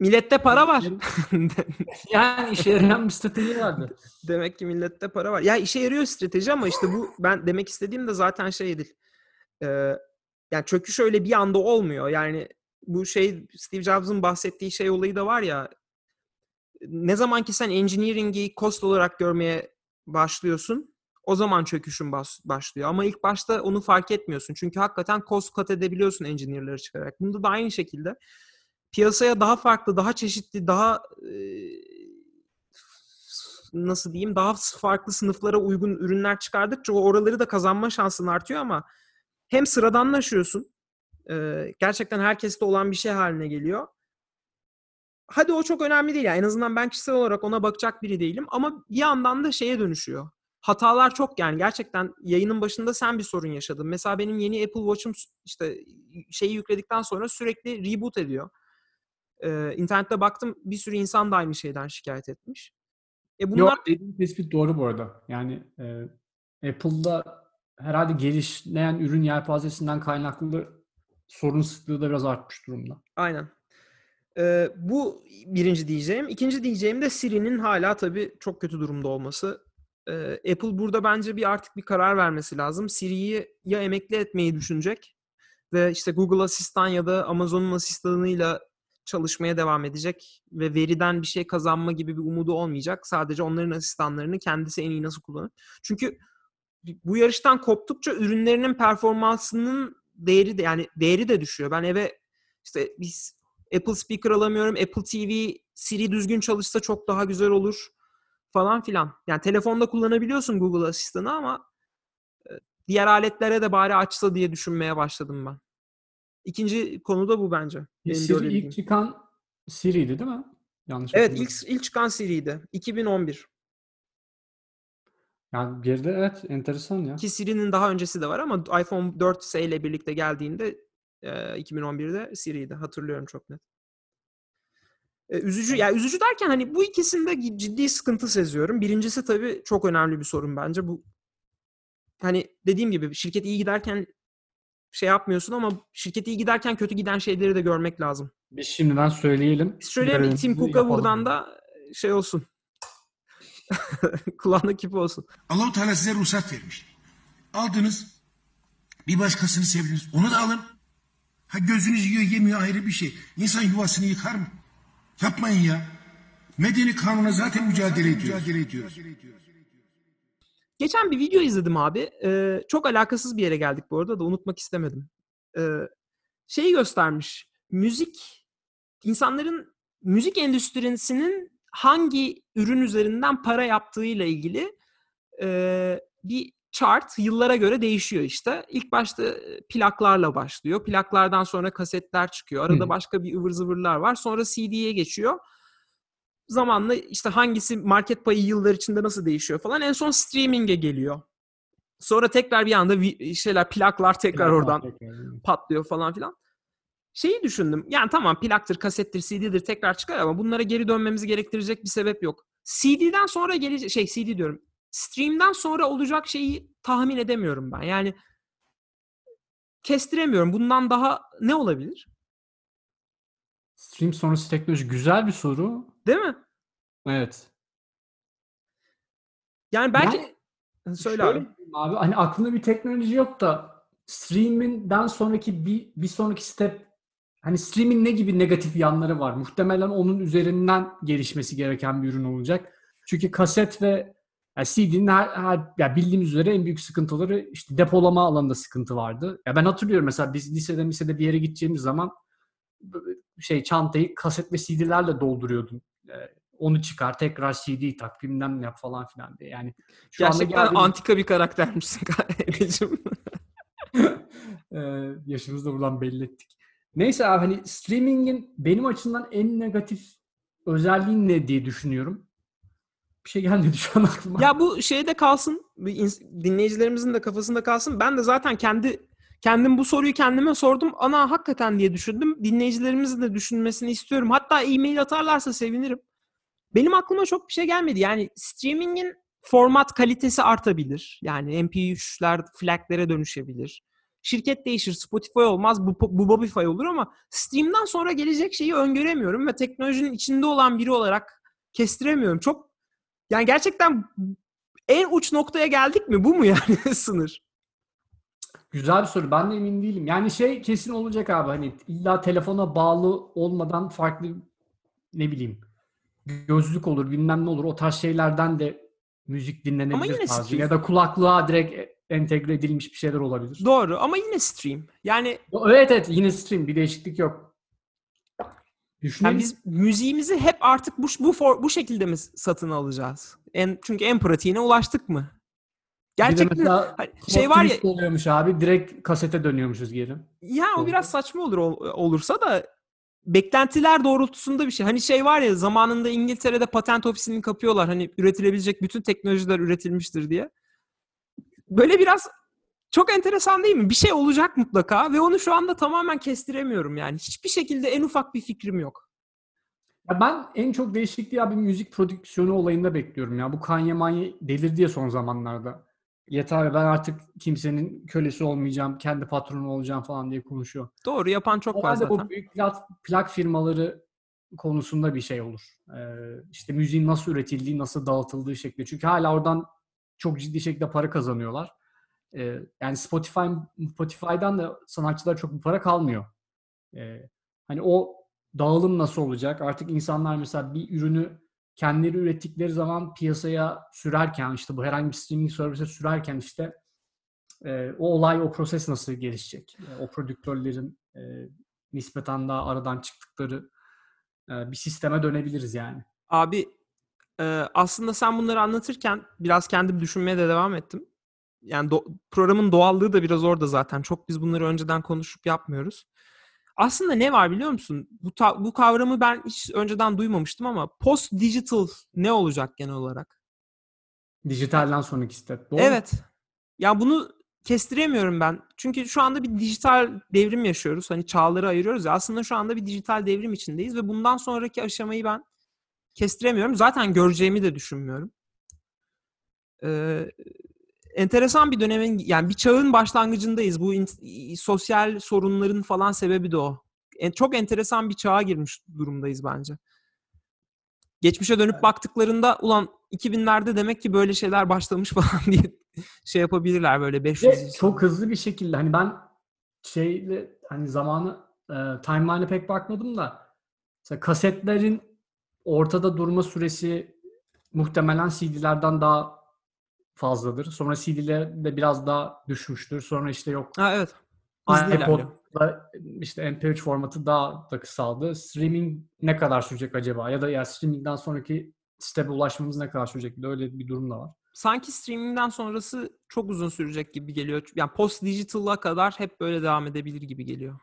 Millette para var. yani işe yarayan bir strateji vardı. Demek ki millette para var. Ya işe yarıyor strateji ama işte bu ben demek istediğim de zaten şey değil. Ee, yani çöküş öyle bir anda olmuyor. Yani bu şey Steve Jobs'ın bahsettiği şey olayı da var ya ne zaman ki sen engineering'i cost olarak görmeye başlıyorsun o zaman çöküşün bas- başlıyor. Ama ilk başta onu fark etmiyorsun. Çünkü hakikaten cost cut edebiliyorsun engineer'ları çıkararak. Bunda da aynı şekilde piyasaya daha farklı, daha çeşitli, daha e, nasıl diyeyim daha farklı sınıflara uygun ürünler çıkardıkça oraları da kazanma şansın artıyor ama hem sıradanlaşıyorsun e, gerçekten herkeste olan bir şey haline geliyor. Hadi o çok önemli değil yani en azından ben kişisel olarak ona bakacak biri değilim ama bir yandan da şeye dönüşüyor. Hatalar çok yani gerçekten yayının başında sen bir sorun yaşadın. Mesela benim yeni Apple Watch'um işte şeyi yükledikten sonra sürekli reboot ediyor. Ee, internette baktım bir sürü insan da aynı şeyden şikayet etmiş. E bunlar Yok dediğin tespit doğru bu arada. Yani e, Apple'da herhalde gelişleyen ürün yelpazesinden kaynaklı sorun sıklığı da biraz artmış durumda. aynen. Ee, bu birinci diyeceğim. İkinci diyeceğim de Siri'nin hala tabii çok kötü durumda olması. Apple burada bence bir artık bir karar vermesi lazım. Siri'yi ya emekli etmeyi düşünecek ve işte Google Asistan ya da Amazon'un asistanıyla çalışmaya devam edecek ve veriden bir şey kazanma gibi bir umudu olmayacak. Sadece onların asistanlarını kendisi en iyi nasıl kullanır. Çünkü bu yarıştan koptukça ürünlerinin performansının değeri de yani değeri de düşüyor. Ben eve işte biz Apple Speaker alamıyorum. Apple TV Siri düzgün çalışsa çok daha güzel olur falan filan. Yani telefonda kullanabiliyorsun Google Asistan'ı ama diğer aletlere de bari açsa diye düşünmeye başladım ben. İkinci konu da bu bence. Benim Siri ilk çıkan Siri'ydi değil mi? Yanlış Evet ilk ilk çıkan Siri'ydi. 2011. Yani geride evet enteresan ya. Ki Siri'nin daha öncesi de var ama iPhone 4S ile birlikte geldiğinde e, 2011'de Siri'ydi. Hatırlıyorum çok net. Üzücü ya üzücü derken hani bu ikisinde ciddi sıkıntı seziyorum. Birincisi tabii çok önemli bir sorun bence. Bu hani dediğim gibi şirket iyi giderken şey yapmıyorsun ama şirket iyi giderken kötü giden şeyleri de görmek lazım. Biz şimdiden söyleyelim. Biz Görevimizi Tim Cook'a buradan da şey olsun. Kulağına küpe olsun. Allahu Teala size ruhsat vermiş. Aldınız, bir başkasını sevdiniz, onu da alın. Ha gözünüz yiyor yemiyor ayrı bir şey. İnsan yuvasını yıkar mı? Yapmayın ya. Medeni kanuna zaten mücadele ediyoruz. Mücadele ediyoruz. Geçen bir video izledim abi. Ee, çok alakasız bir yere geldik bu arada da unutmak istemedim. Ee, şeyi göstermiş. Müzik, insanların müzik endüstrisinin hangi ürün üzerinden para yaptığıyla ilgili e, bir chart yıllara göre değişiyor işte. İlk başta plaklarla başlıyor. Plaklardan sonra kasetler çıkıyor. Arada Hı. başka bir ıvır zıvırlar var. Sonra CD'ye geçiyor. Zamanla işte hangisi market payı yıllar içinde nasıl değişiyor falan. En son streaming'e geliyor. Sonra tekrar bir anda şeyler plaklar tekrar oradan patlıyor falan filan. Şeyi düşündüm. Yani tamam plaktır, kasettir, CD'dir tekrar çıkar ama bunlara geri dönmemizi gerektirecek bir sebep yok. CD'den sonra gelecek şey CD diyorum. Stream'den sonra olacak şeyi tahmin edemiyorum ben. Yani kestiremiyorum. Bundan daha ne olabilir? Stream sonrası teknoloji güzel bir soru. Değil mi? Evet. Yani belki söyle Şöyle abi. abi hani aklımda bir teknoloji yok da streaming'den sonraki bir bir sonraki step hani streaming ne gibi negatif yanları var? Muhtemelen onun üzerinden gelişmesi gereken bir ürün olacak. Çünkü kaset ve yani CD'nin her, her ya bildiğimiz üzere en büyük sıkıntıları işte depolama alanında sıkıntı vardı. Ya ben hatırlıyorum mesela biz lisede lisede bir yere gideceğimiz zaman şey çantayı kaset ve CD'lerle dolduruyordum. Ee, onu çıkar tekrar CD tak bilmem ne yap falan filan diye. Yani şu anda Gerçekten geldiğimiz- antika bir karaktermişsin Emre'cim. Ee, yaşımızı da buradan belli ettik. Neyse abi hani streaming'in benim açımdan en negatif özelliği ne diye düşünüyorum. Bir şey gelmedi şu an aklıma. Ya bu şeyde kalsın. Dinleyicilerimizin de kafasında kalsın. Ben de zaten kendi kendim bu soruyu kendime sordum. Ana hakikaten diye düşündüm. Dinleyicilerimizin de düşünmesini istiyorum. Hatta e-mail atarlarsa sevinirim. Benim aklıma çok bir şey gelmedi. Yani streaming'in format kalitesi artabilir. Yani MP3'ler flaglere dönüşebilir. Şirket değişir. Spotify olmaz. Bu, bu Bobify olur ama stream'den sonra gelecek şeyi öngöremiyorum ve teknolojinin içinde olan biri olarak kestiremiyorum. Çok yani gerçekten en uç noktaya geldik mi? Bu mu yani sınır? Güzel bir soru. Ben de emin değilim. Yani şey kesin olacak abi hani illa telefona bağlı olmadan farklı ne bileyim gözlük olur bilmem ne olur o tarz şeylerden de müzik dinlenebilir Ama yine tarzı. stream. ya da kulaklığa direkt entegre edilmiş bir şeyler olabilir. Doğru ama yine stream. Yani, Evet evet yine stream bir değişiklik yok. Düşünelim. yani biz müziğimizi hep artık bu bu for- bu şekilde mi satın alacağız? En çünkü en pratiğine ulaştık mı? Gerçekten mesela hani şey var ya oluyormuş abi direkt kasete dönüyormuşuz geri. ya o biraz saçma olur ol- olursa da beklentiler doğrultusunda bir şey. Hani şey var ya zamanında İngiltere'de patent ofisini kapıyorlar. Hani üretilebilecek bütün teknolojiler üretilmiştir diye. Böyle biraz çok enteresan değil mi? Bir şey olacak mutlaka ve onu şu anda tamamen kestiremiyorum yani. Hiçbir şekilde en ufak bir fikrim yok. Ya ben en çok değişikliği abi müzik prodüksiyonu olayında bekliyorum ya. Bu Kanye Manye delirdi ya son zamanlarda. Yeter ben artık kimsenin kölesi olmayacağım, kendi patronu olacağım falan diye konuşuyor. Doğru yapan çok var zaten. bu büyük plak, plak firmaları konusunda bir şey olur. Ee, işte müziğin nasıl üretildiği, nasıl dağıtıldığı şekli. Çünkü hala oradan çok ciddi şekilde para kazanıyorlar. Yani Spotify Spotify'dan da sanatçılar çok bir para kalmıyor. Hani o dağılım nasıl olacak? Artık insanlar mesela bir ürünü kendileri ürettikleri zaman piyasaya sürerken işte bu herhangi bir streaming servise sürerken işte o olay, o proses nasıl gelişecek? O prodüktörlerin nispeten daha aradan çıktıkları bir sisteme dönebiliriz yani. Abi aslında sen bunları anlatırken biraz kendim düşünmeye de devam ettim. Yani do- programın doğallığı da biraz orada zaten. Çok biz bunları önceden konuşup yapmıyoruz. Aslında ne var biliyor musun? Bu ta- bu kavramı ben hiç önceden duymamıştım ama post digital ne olacak genel olarak? Dijitalden sonraki step. Doğru. Evet. Ya bunu kestiremiyorum ben. Çünkü şu anda bir dijital devrim yaşıyoruz. Hani çağları ayırıyoruz ya. Aslında şu anda bir dijital devrim içindeyiz ve bundan sonraki aşamayı ben kestiremiyorum. Zaten göreceğimi de düşünmüyorum. Ee, enteresan bir dönemin yani bir çağın başlangıcındayız. Bu in- sosyal sorunların falan sebebi de o. En, çok enteresan bir çağa girmiş durumdayız bence. Geçmişe dönüp baktıklarında ulan 2000'lerde demek ki böyle şeyler başlamış falan diye şey yapabilirler böyle 500 Ve yıl çok hızlı bir şekilde hani ben şeyle hani zamanı e, timeline'e pek bakmadım da mesela kasetlerin ortada durma süresi muhtemelen CD'lerden daha fazladır. Sonra CD'ler de biraz daha düşmüştür. Sonra işte yok Ha evet. İPod'da işte MP3 formatı daha da kısaldı. Streaming ne kadar sürecek acaba? Ya da ya streamingden sonraki step'e ulaşmamız ne kadar sürecek? Öyle bir durum da var. sanki streamingden sonrası çok uzun sürecek gibi geliyor. Yani post digital'a kadar hep böyle devam edebilir gibi geliyor.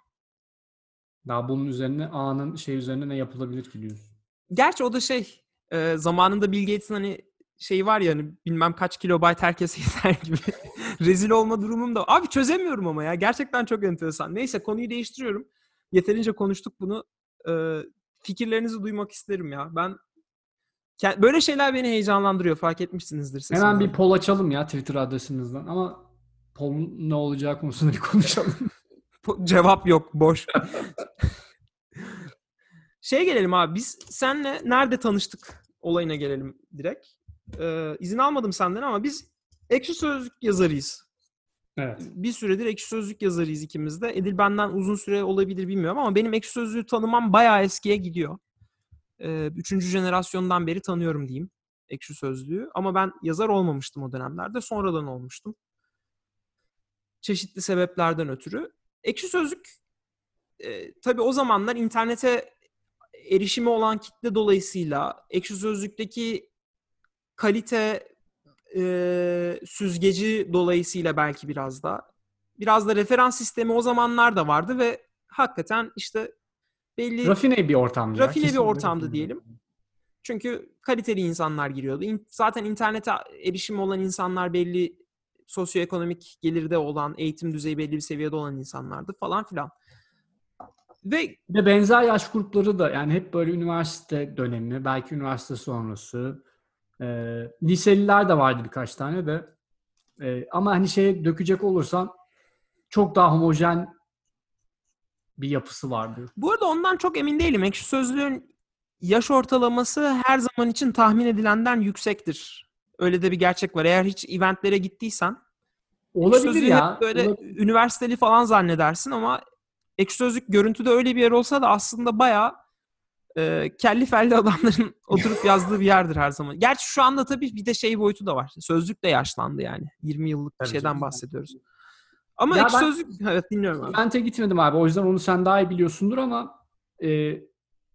Daha bunun üzerine A'nın şey üzerine ne yapılabilir ki diyorsun. Gerçi o da şey e, zamanında Bill Gates'in hani şey var ya hani bilmem kaç kilobayt herkese yeter gibi rezil olma durumum da. Abi çözemiyorum ama ya. Gerçekten çok enteresan. Neyse konuyu değiştiriyorum. Yeterince konuştuk bunu. E, fikirlerinizi duymak isterim ya. Ben böyle şeyler beni heyecanlandırıyor. Fark etmişsinizdir sesimden. Hemen bir poll açalım ya Twitter adresinizden ama poll'un ne olacağı konusunda bir konuşalım. Cevap yok. Boş. şey gelelim abi. Biz senle nerede tanıştık olayına gelelim direkt. Ee, izin almadım senden ama biz Ekşi Sözlük yazarıyız. evet. Bir süredir Ekşi Sözlük yazarıyız ikimiz de. Edil benden uzun süre olabilir bilmiyorum ama benim Ekşi Sözlüğü tanımam bayağı eskiye gidiyor. Ee, üçüncü jenerasyondan beri tanıyorum diyeyim Ekşi Sözlüğü. Ama ben yazar olmamıştım o dönemlerde. Sonradan olmuştum. Çeşitli sebeplerden ötürü. Ekşi Sözlük e, tabii o zamanlar internete erişimi olan kitle dolayısıyla Ekşi Sözlük'teki kalite e, süzgeci dolayısıyla belki biraz da biraz da referans sistemi o zamanlar da vardı ve hakikaten işte belli Rafine bir ortamdı. Rafine bir kesinlikle ortamdı rafine. diyelim. çünkü kaliteli insanlar giriyordu. İn- Zaten internete erişimi olan insanlar belli sosyoekonomik gelirde olan, eğitim düzeyi belli bir seviyede olan insanlardı falan filan. Ve Bir de benzer yaş grupları da yani hep böyle üniversite dönemi, belki üniversite sonrası. E, liseliler de vardı birkaç tane de. E, ama hani şeye dökecek olursam çok daha homojen bir yapısı vardı. Bu arada ondan çok emin değilim. Ekşi Sözlüğün yaş ortalaması her zaman için tahmin edilenden yüksektir. Öyle de bir gerçek var. Eğer hiç eventlere gittiysen Olabilir ya. hep böyle olabilir. üniversiteli falan zannedersin ama Ekşi Sözlük görüntüde öyle bir yer olsa da aslında bayağı e, kelli felli adamların oturup yazdığı bir yerdir her zaman. Gerçi şu anda tabii bir de şey boyutu da var. Sözlük de yaşlandı yani. 20 yıllık bir Tabii şeyden bahsediyoruz. Ama Ya Ekşi ben- Sözlük... Evet dinliyorum abi. Event'e gitmedim abi. O yüzden onu sen daha iyi biliyorsundur ama e,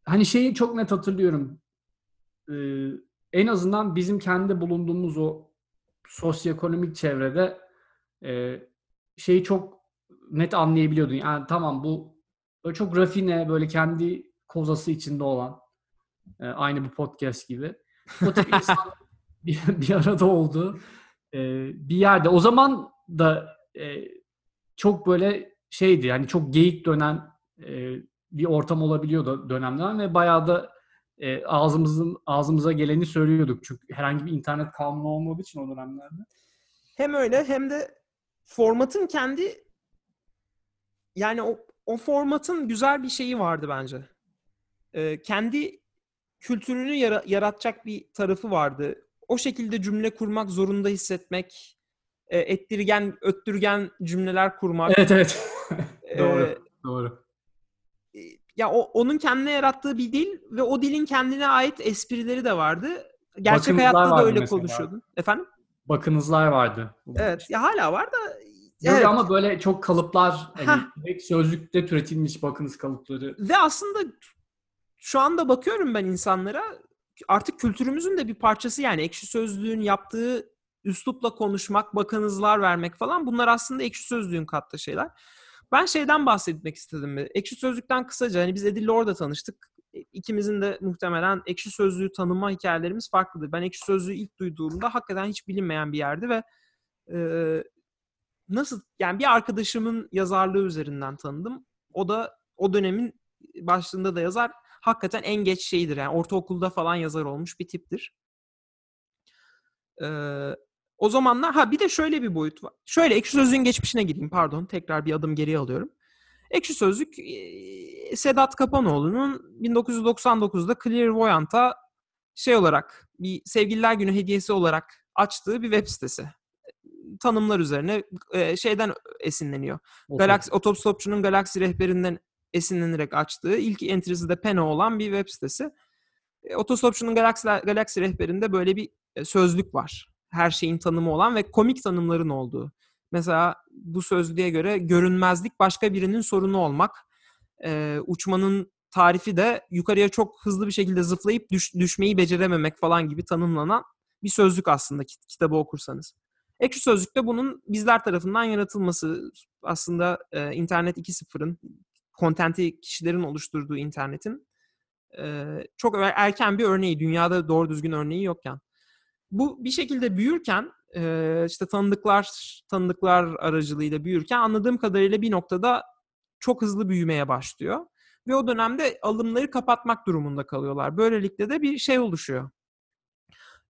hani şeyi çok net hatırlıyorum. E, en azından bizim kendi bulunduğumuz o sosyoekonomik çevrede e, şeyi çok net anlayabiliyordun. Yani tamam bu çok rafine böyle kendi kozası içinde olan e, aynı bu podcast gibi. O tip insan bir, bir arada oldu. E, bir yerde. O zaman da e, çok böyle şeydi yani çok geyik dönen e, bir ortam olabiliyordu dönemden ve bayağı da e, ağzımızın ağzımıza geleni söylüyorduk çünkü herhangi bir internet kanunu olmadığı için o dönemlerde. Hem öyle hem de formatın kendi yani o, o formatın güzel bir şeyi vardı bence. Ee, kendi kültürünü yara- yaratacak bir tarafı vardı. O şekilde cümle kurmak zorunda hissetmek, e, ettirgen, öttürgen cümleler kurmak. Evet evet. e, doğru. Doğru. ya o onun kendine yarattığı bir dil ve o dilin kendine ait esprileri de vardı. Gerçek Bakımlılar hayatta da öyle konuşuyordun. Efendim? Bakınızlar vardı. Evet. Ya hala var da Böyle evet. ama böyle çok kalıplar hani direkt sözlükte türetilmiş bakınız kalıpları. Ve aslında şu anda bakıyorum ben insanlara artık kültürümüzün de bir parçası yani ekşi sözlüğün yaptığı üslupla konuşmak, bakınızlar vermek falan bunlar aslında ekşi sözlüğün kattığı şeyler. Ben şeyden bahsetmek istedim. Ekşi sözlükten kısaca hani biz Edil'le orada tanıştık. İkimizin de muhtemelen ekşi sözlüğü tanıma hikayelerimiz farklıdır. Ben ekşi sözlüğü ilk duyduğumda hakikaten hiç bilinmeyen bir yerdi ve e, nasıl yani bir arkadaşımın yazarlığı üzerinden tanıdım. O da o dönemin başlığında da yazar. Hakikaten en geç şeydir yani ortaokulda falan yazar olmuş bir tiptir. Ee, o zamanlar ha bir de şöyle bir boyut var. Şöyle Ekşi Sözlük'ün geçmişine gireyim pardon. Tekrar bir adım geriye alıyorum. Ekşi Sözlük Sedat Kapanoğlu'nun 1999'da Clairvoyant'a şey olarak bir sevgililer günü hediyesi olarak açtığı bir web sitesi. Tanımlar üzerine şeyden esinleniyor. Galaxy, Otostopçu'nun Galaxy rehberinden esinlenerek açtığı ilk entry'si de Peno olan bir web sitesi. E, Otostopçu'nun Galaxy, Galaxy rehberinde böyle bir e, sözlük var. Her şeyin tanımı olan ve komik tanımların olduğu. Mesela bu sözlüğe göre görünmezlik başka birinin sorunu olmak. E, uçmanın tarifi de yukarıya çok hızlı bir şekilde zıplayıp düş, düşmeyi becerememek falan gibi tanımlanan bir sözlük aslında kit- kitabı okursanız. Ekşi Sözlük'te bunun bizler tarafından yaratılması aslında e, internet 2.0'ın kontenti kişilerin oluşturduğu internetin e, çok er- erken bir örneği. Dünyada doğru düzgün örneği yokken. Bu bir şekilde büyürken e, işte tanıdıklar tanıdıklar aracılığıyla büyürken anladığım kadarıyla bir noktada çok hızlı büyümeye başlıyor. Ve o dönemde alımları kapatmak durumunda kalıyorlar. Böylelikle de bir şey oluşuyor.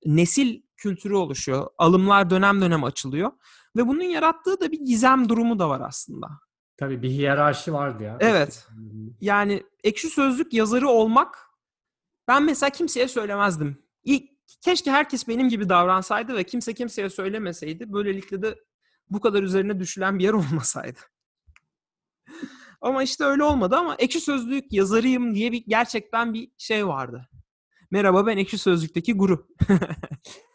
Nesil kültürü oluşuyor. Alımlar dönem dönem açılıyor. Ve bunun yarattığı da bir gizem durumu da var aslında. Tabii bir hiyerarşi vardı ya. Evet. Yani ekşi sözlük yazarı olmak ben mesela kimseye söylemezdim. İlk, keşke herkes benim gibi davransaydı ve kimse kimseye söylemeseydi. Böylelikle de bu kadar üzerine düşülen bir yer olmasaydı. ama işte öyle olmadı ama ekşi sözlük yazarıyım diye bir gerçekten bir şey vardı. Merhaba ben ekşi sözlükteki guru.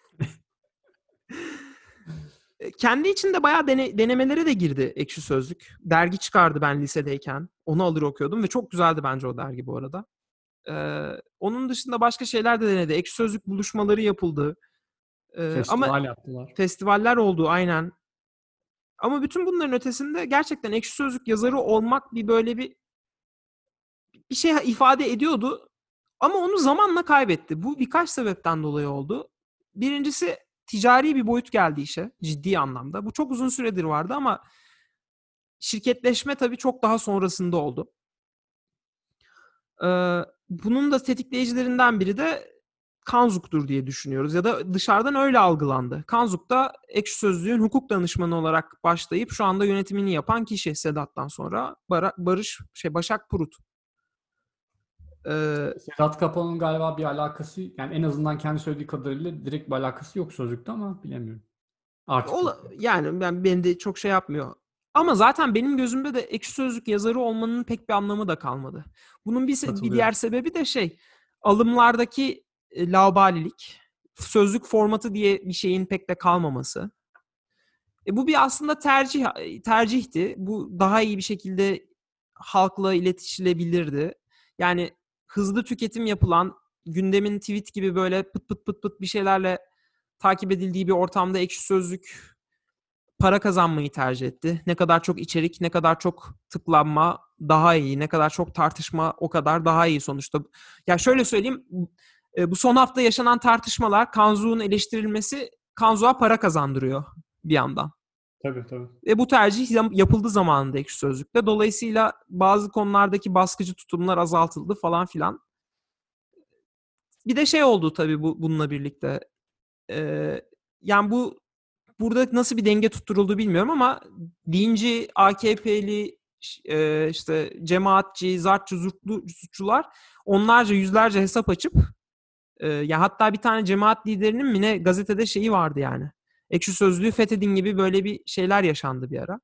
Kendi içinde bayağı dene- denemelere de girdi Ekşi Sözlük. Dergi çıkardı ben lisedeyken. Onu alır okuyordum ve çok güzeldi bence o dergi bu arada. Ee, onun dışında başka şeyler de denedi. Ekşi Sözlük buluşmaları yapıldı. Ee, Festival ama yaptılar. festivaller oldu aynen. Ama bütün bunların ötesinde gerçekten Ekşi Sözlük yazarı olmak bir böyle bir bir şey ifade ediyordu. Ama onu zamanla kaybetti. Bu birkaç sebepten dolayı oldu. Birincisi ticari bir boyut geldi işe ciddi anlamda. Bu çok uzun süredir vardı ama şirketleşme tabii çok daha sonrasında oldu. Ee, bunun da tetikleyicilerinden biri de Kanzuk'tur diye düşünüyoruz ya da dışarıdan öyle algılandı. Kanzuk da Ekşi Sözlüğün hukuk danışmanı olarak başlayıp şu anda yönetimini yapan kişi Sedat'tan sonra Bara- Barış şey Başak Purut. Ee, Sedat Kapan'ın galiba bir alakası yani en azından kendi söylediği kadarıyla direkt bir alakası yok sözlükte ama bilemiyorum. Artık Ola- yani ben beni de çok şey yapmıyor. Ama zaten benim gözümde de ekşi sözlük yazarı olmanın pek bir anlamı da kalmadı. Bunun bir, bir diğer sebebi de şey alımlardaki e, laubalilik, sözlük formatı diye bir şeyin pek de kalmaması. E, bu bir aslında tercih tercihti. Bu daha iyi bir şekilde halkla iletişilebilirdi. Yani hızlı tüketim yapılan gündemin tweet gibi böyle pıt pıt pıt pıt bir şeylerle takip edildiği bir ortamda ekşi sözlük para kazanmayı tercih etti. Ne kadar çok içerik, ne kadar çok tıklanma daha iyi, ne kadar çok tartışma o kadar daha iyi sonuçta. Ya şöyle söyleyeyim, e, bu son hafta yaşanan tartışmalar, Kanzu'nun eleştirilmesi Kanzu'a para kazandırıyor bir yandan. Tabii tabii. Ve bu tercih yapıldı zamanında ekşi sözlükte. Dolayısıyla bazı konulardaki baskıcı tutumlar azaltıldı falan filan. Bir de şey oldu tabii bu bununla birlikte. Ee, yani bu burada nasıl bir denge tutturuldu bilmiyorum ama dinci, AKP'li, e, işte cemaatçi, zartçı, zurtlu suçlular onlarca yüzlerce hesap açıp e, ya hatta bir tane cemaat liderinin mi ne gazetede şeyi vardı yani. Ekşi Sözlüğü fethedin gibi böyle bir şeyler yaşandı bir ara.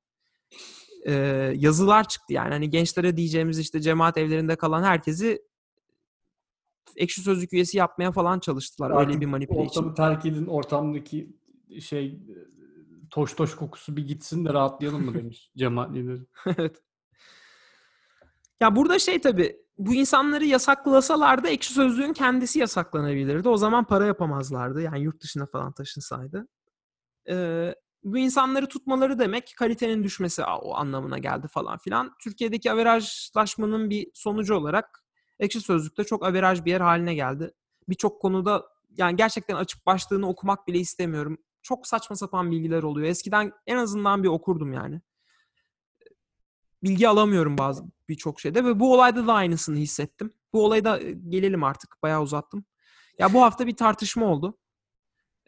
Ee, yazılar çıktı yani. Hani gençlere diyeceğimiz işte cemaat evlerinde kalan herkesi Ekşi Sözlük üyesi yapmaya falan çalıştılar. Öyle Artık bir manipüle için. Ortamı terk edin, ortamdaki şey toş toş kokusu bir gitsin de rahatlayalım mı demiş cemaat lideri. evet. Ya burada şey tabii bu insanları yasaklasalar da ekşi sözlüğün kendisi yasaklanabilirdi. O zaman para yapamazlardı. Yani yurt dışına falan taşınsaydı. Ee, bu insanları tutmaları demek kalitenin düşmesi o anlamına geldi falan filan. Türkiye'deki averajlaşmanın bir sonucu olarak ekşi sözlükte çok averaj bir yer haline geldi. Birçok konuda yani gerçekten açıp başlığını okumak bile istemiyorum. Çok saçma sapan bilgiler oluyor. Eskiden en azından bir okurdum yani bilgi alamıyorum bazı birçok şeyde ve bu olayda da aynısını hissettim. Bu olayda e, gelelim artık. Bayağı uzattım. Ya bu hafta bir tartışma oldu.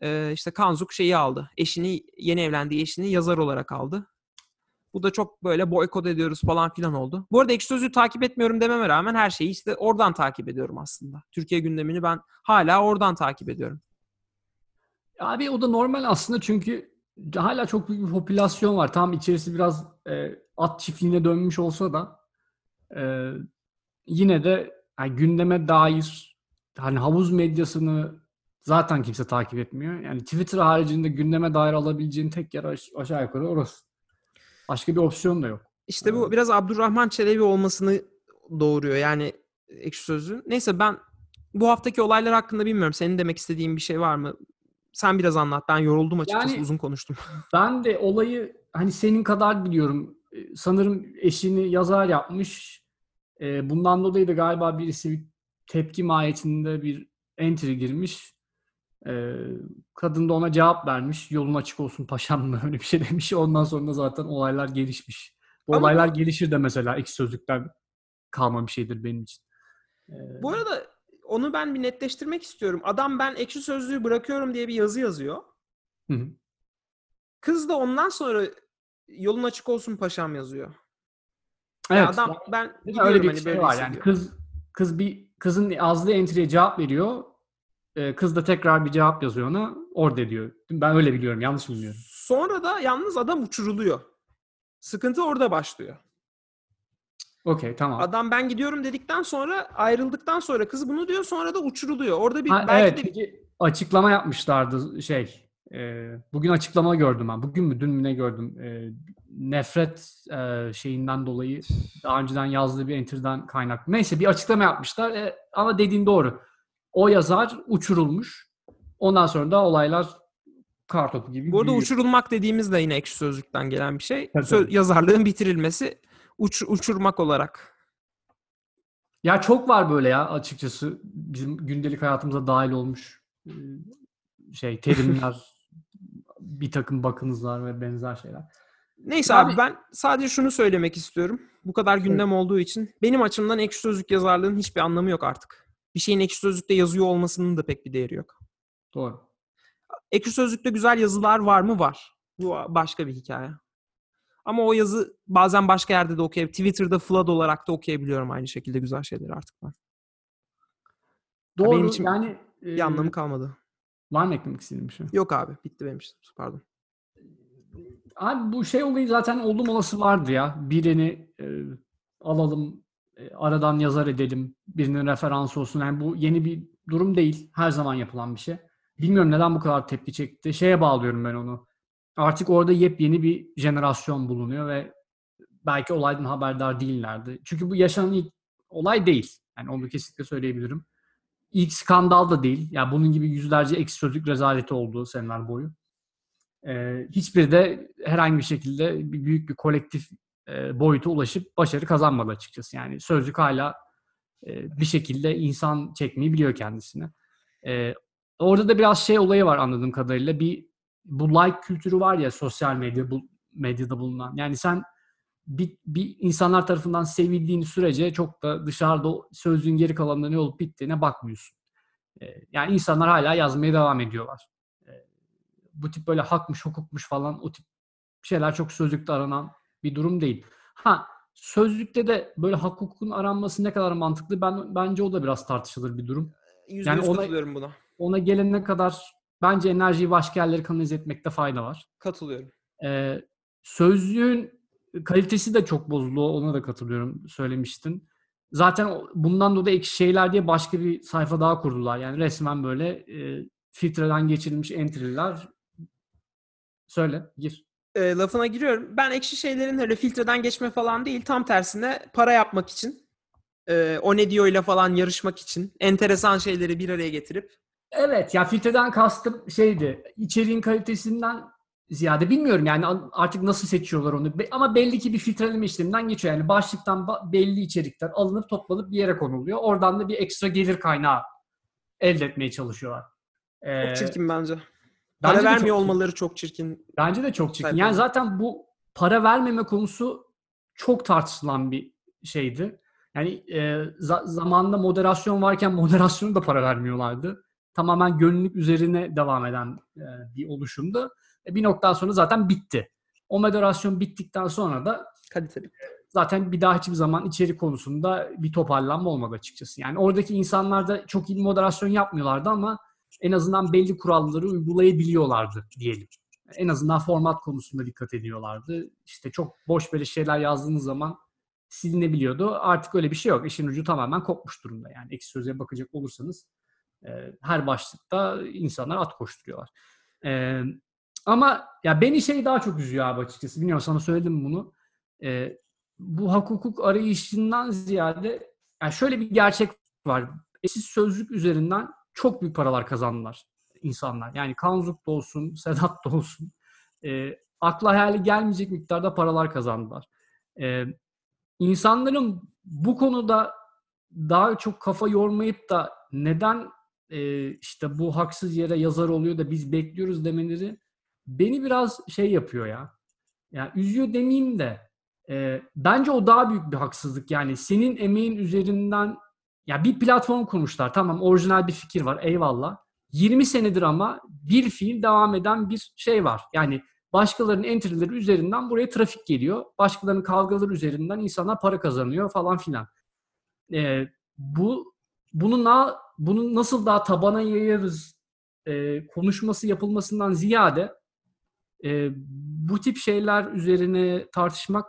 Ee, işte Kanzuk şeyi aldı. Eşini, yeni evlendiği eşini yazar olarak aldı. Bu da çok böyle boykot ediyoruz falan filan oldu. Bu arada Ekşi Sözlüğü takip etmiyorum dememe rağmen her şeyi işte oradan takip ediyorum aslında. Türkiye gündemini ben hala oradan takip ediyorum. Abi o da normal aslında çünkü hala çok büyük bir popülasyon var. Tam içerisi biraz e, at çiftliğine dönmüş olsa da e, yine de yani gündeme dair hani havuz medyasını zaten kimse takip etmiyor. Yani Twitter haricinde gündeme dair alabileceğin tek yer aş- aşağı yukarı orası. Başka bir opsiyon da yok. İşte bu biraz Abdurrahman Çelebi olmasını doğuruyor yani Ekşi Sözlüğün. Neyse ben bu haftaki olaylar hakkında bilmiyorum. Senin demek istediğin bir şey var mı? sen biraz anlat. Ben yoruldum açıkçası. Yani- Uzun konuştum. Ben de olayı hani senin kadar biliyorum. Ee, Sanırım eşini yazar yapmış. Ee, Bundan dolayı da galiba birisi bir tepki mahiyetinde bir entry girmiş. Ee, Kadın da ona cevap vermiş. Yolun açık olsun paşam mı? Öyle bir şey demiş. Ondan sonra zaten olaylar gelişmiş. Bu Ama- olaylar gelişir de mesela ekşi sözlükten kalma bir şeydir benim için. Ee, Bu arada onu ben bir netleştirmek istiyorum. Adam ben ekşi sözlüğü bırakıyorum diye bir yazı yazıyor. hı hı. Kız da ondan sonra yolun açık olsun paşam yazıyor. Evet. Ya adam ben öyle bir hani şey böyle var yani kız kız bir kızın yazdığı entry'ye cevap veriyor. Ee, kız da tekrar bir cevap yazıyor ona. Orada diyor. Ben öyle biliyorum. Yanlış mı biliyorum? Sonra da yalnız adam uçuruluyor. Sıkıntı orada başlıyor. Okey tamam. Adam ben gidiyorum dedikten sonra ayrıldıktan sonra kız bunu diyor sonra da uçuruluyor. Orada bir Ha, belki evet de peki açıklama yapmışlardı şey. e, bugün açıklama gördüm ben. Bugün mü dün mü ne gördüm? E, nefret e, şeyinden dolayı daha önceden yazdığı bir entry'den kaynaklı. Neyse bir açıklama yapmışlar. E, ama dediğin doğru. O yazar uçurulmuş. Ondan sonra da olaylar kartopu gibi bu arada büyüyor. uçurulmak dediğimiz de yine ekşi sözlükten gelen bir şey. Tabii, Sö- tabii. yazarlığın bitirilmesi uç- uçurmak olarak. Ya çok var böyle ya açıkçası bizim gündelik hayatımıza dahil olmuş e, şey terimler, bir takım bakınızlar ve benzer şeyler. Neyse Abi- abi ben sadece şunu söylemek istiyorum. Bu kadar gündem olduğu için benim açımdan ekşi sözlük yazarlığının hiçbir anlamı yok artık. Bir şeyin ekşi sözlükte yazıyor olmasının da pek bir değeri yok. Doğru. Ekşi Sözlük'te güzel yazılar var mı? Var. Bu başka bir hikaye. Ama o yazı bazen başka yerde de okuyabiliyorum. Twitter'da flood olarak da okuyabiliyorum aynı şekilde güzel şeyleri artık ben. Doğru. benim için yani Bir e, anlamı kalmadı. var mı eklemek istediğin bir şey? Yok abi. Bitti benim için. Pardon. Abi bu şey olayı zaten oldum olası vardı ya. Birini e, alalım, aradan yazar edelim, birinin referansı olsun. Yani bu yeni bir durum değil. Her zaman yapılan bir şey. Bilmiyorum neden bu kadar tepki çekti. Şeye bağlıyorum ben onu. Artık orada yepyeni bir jenerasyon bulunuyor ve belki olaydan haberdar değillerdi. Çünkü bu yaşanan ilk olay değil. Yani onu kesinlikle söyleyebilirim. İlk skandal da değil. Yani bunun gibi yüzlerce eksi sözlük rezaleti olduğu seneler boyu. Ee, hiçbiri de herhangi bir şekilde büyük bir kolektif e, boyuta ulaşıp başarı kazanmadı açıkçası. Yani sözlük hala e, bir şekilde insan çekmeyi biliyor kendisine. E, orada da biraz şey olayı var anladığım kadarıyla. Bir bu like kültürü var ya sosyal medya bu, medyada bulunan. Yani sen bir, bir insanlar tarafından sevildiğin sürece çok da dışarıda sözlüğün geri kalanında ne olup bittiğine bakmıyorsun. E, yani insanlar hala yazmaya devam ediyorlar. E, bu tip böyle hakmış, hukukmuş falan o tip şeyler çok sözlükte aranan bir durum değil. Ha sözlükte de böyle hak hukukun aranması ne kadar mantıklı ben bence o da biraz tartışılır bir durum. Yüzde Yani yüz ona- katılıyorum buna. Ona gelene kadar bence enerjiyi başka yerlere kanalize etmekte fayda var. Katılıyorum. Ee, sözlüğün kalitesi de çok bozuluyor. Ona da katılıyorum. Söylemiştin. Zaten bundan dolayı ekşi şeyler diye başka bir sayfa daha kurdular. Yani resmen böyle e, filtreden geçirilmiş entry'ler. Söyle, gir. E, lafına giriyorum. Ben ekşi şeylerin öyle filtreden geçme falan değil. Tam tersine para yapmak için. E, o ne diyor ile falan yarışmak için. Enteresan şeyleri bir araya getirip. Evet ya filtreden kastım şeydi. içeriğin kalitesinden ziyade bilmiyorum yani artık nasıl seçiyorlar onu. Ama belli ki bir filtreleme işleminden geçiyor. Yani başlıktan ba- belli içerikler alınıp toplanıp bir yere konuluyor. Oradan da bir ekstra gelir kaynağı elde etmeye çalışıyorlar. Ee, Çok çirkin bence. Bence Para çok vermiyor çirkin. olmaları çok çirkin. Bence de çok çirkin. Yani zaten bu para vermeme konusu çok tartışılan bir şeydi. Yani e, za- zamanında moderasyon varken moderasyonu da para vermiyorlardı. Tamamen gönüllülük üzerine devam eden e, bir oluşumdu. E, bir noktadan sonra zaten bitti. O moderasyon bittikten sonra da Kaliteli. zaten bir daha hiçbir zaman içerik konusunda bir toparlanma olmadı açıkçası. Yani oradaki insanlar da çok iyi moderasyon yapmıyorlardı ama en azından belli kuralları uygulayabiliyorlardı diyelim. En azından format konusunda dikkat ediyorlardı. İşte çok boş böyle şeyler yazdığınız zaman silinebiliyordu. Artık öyle bir şey yok. İşin ucu tamamen kopmuş durumda. Yani ekşi sözlüğe bakacak olursanız e, her başlıkta insanlar at koşturuyorlar. E, ama ya beni şey daha çok üzüyor abi açıkçası. Bilmiyorum sana söyledim bunu. E, bu hak hukuk arayışından ziyade yani şöyle bir gerçek var. Eşsiz sözlük üzerinden çok büyük paralar kazandılar insanlar. Yani Kanzuk da olsun, Sedat da olsun. E, akla hayali gelmeyecek miktarda paralar kazandılar. E, insanların bu konuda daha çok kafa yormayıp da neden e, işte bu haksız yere yazar oluyor da biz bekliyoruz demeleri beni biraz şey yapıyor ya. Yani üzüyor demeyeyim de e, bence o daha büyük bir haksızlık. Yani senin emeğin üzerinden ya bir platform kurmuşlar. Tamam orijinal bir fikir var eyvallah. 20 senedir ama bir fiil devam eden bir şey var. Yani başkalarının entry'leri üzerinden buraya trafik geliyor. Başkalarının kavgaları üzerinden insanlar para kazanıyor falan filan. Ee, bu bunu na, bunu nasıl daha tabana yayarız e, konuşması yapılmasından ziyade e, bu tip şeyler üzerine tartışmak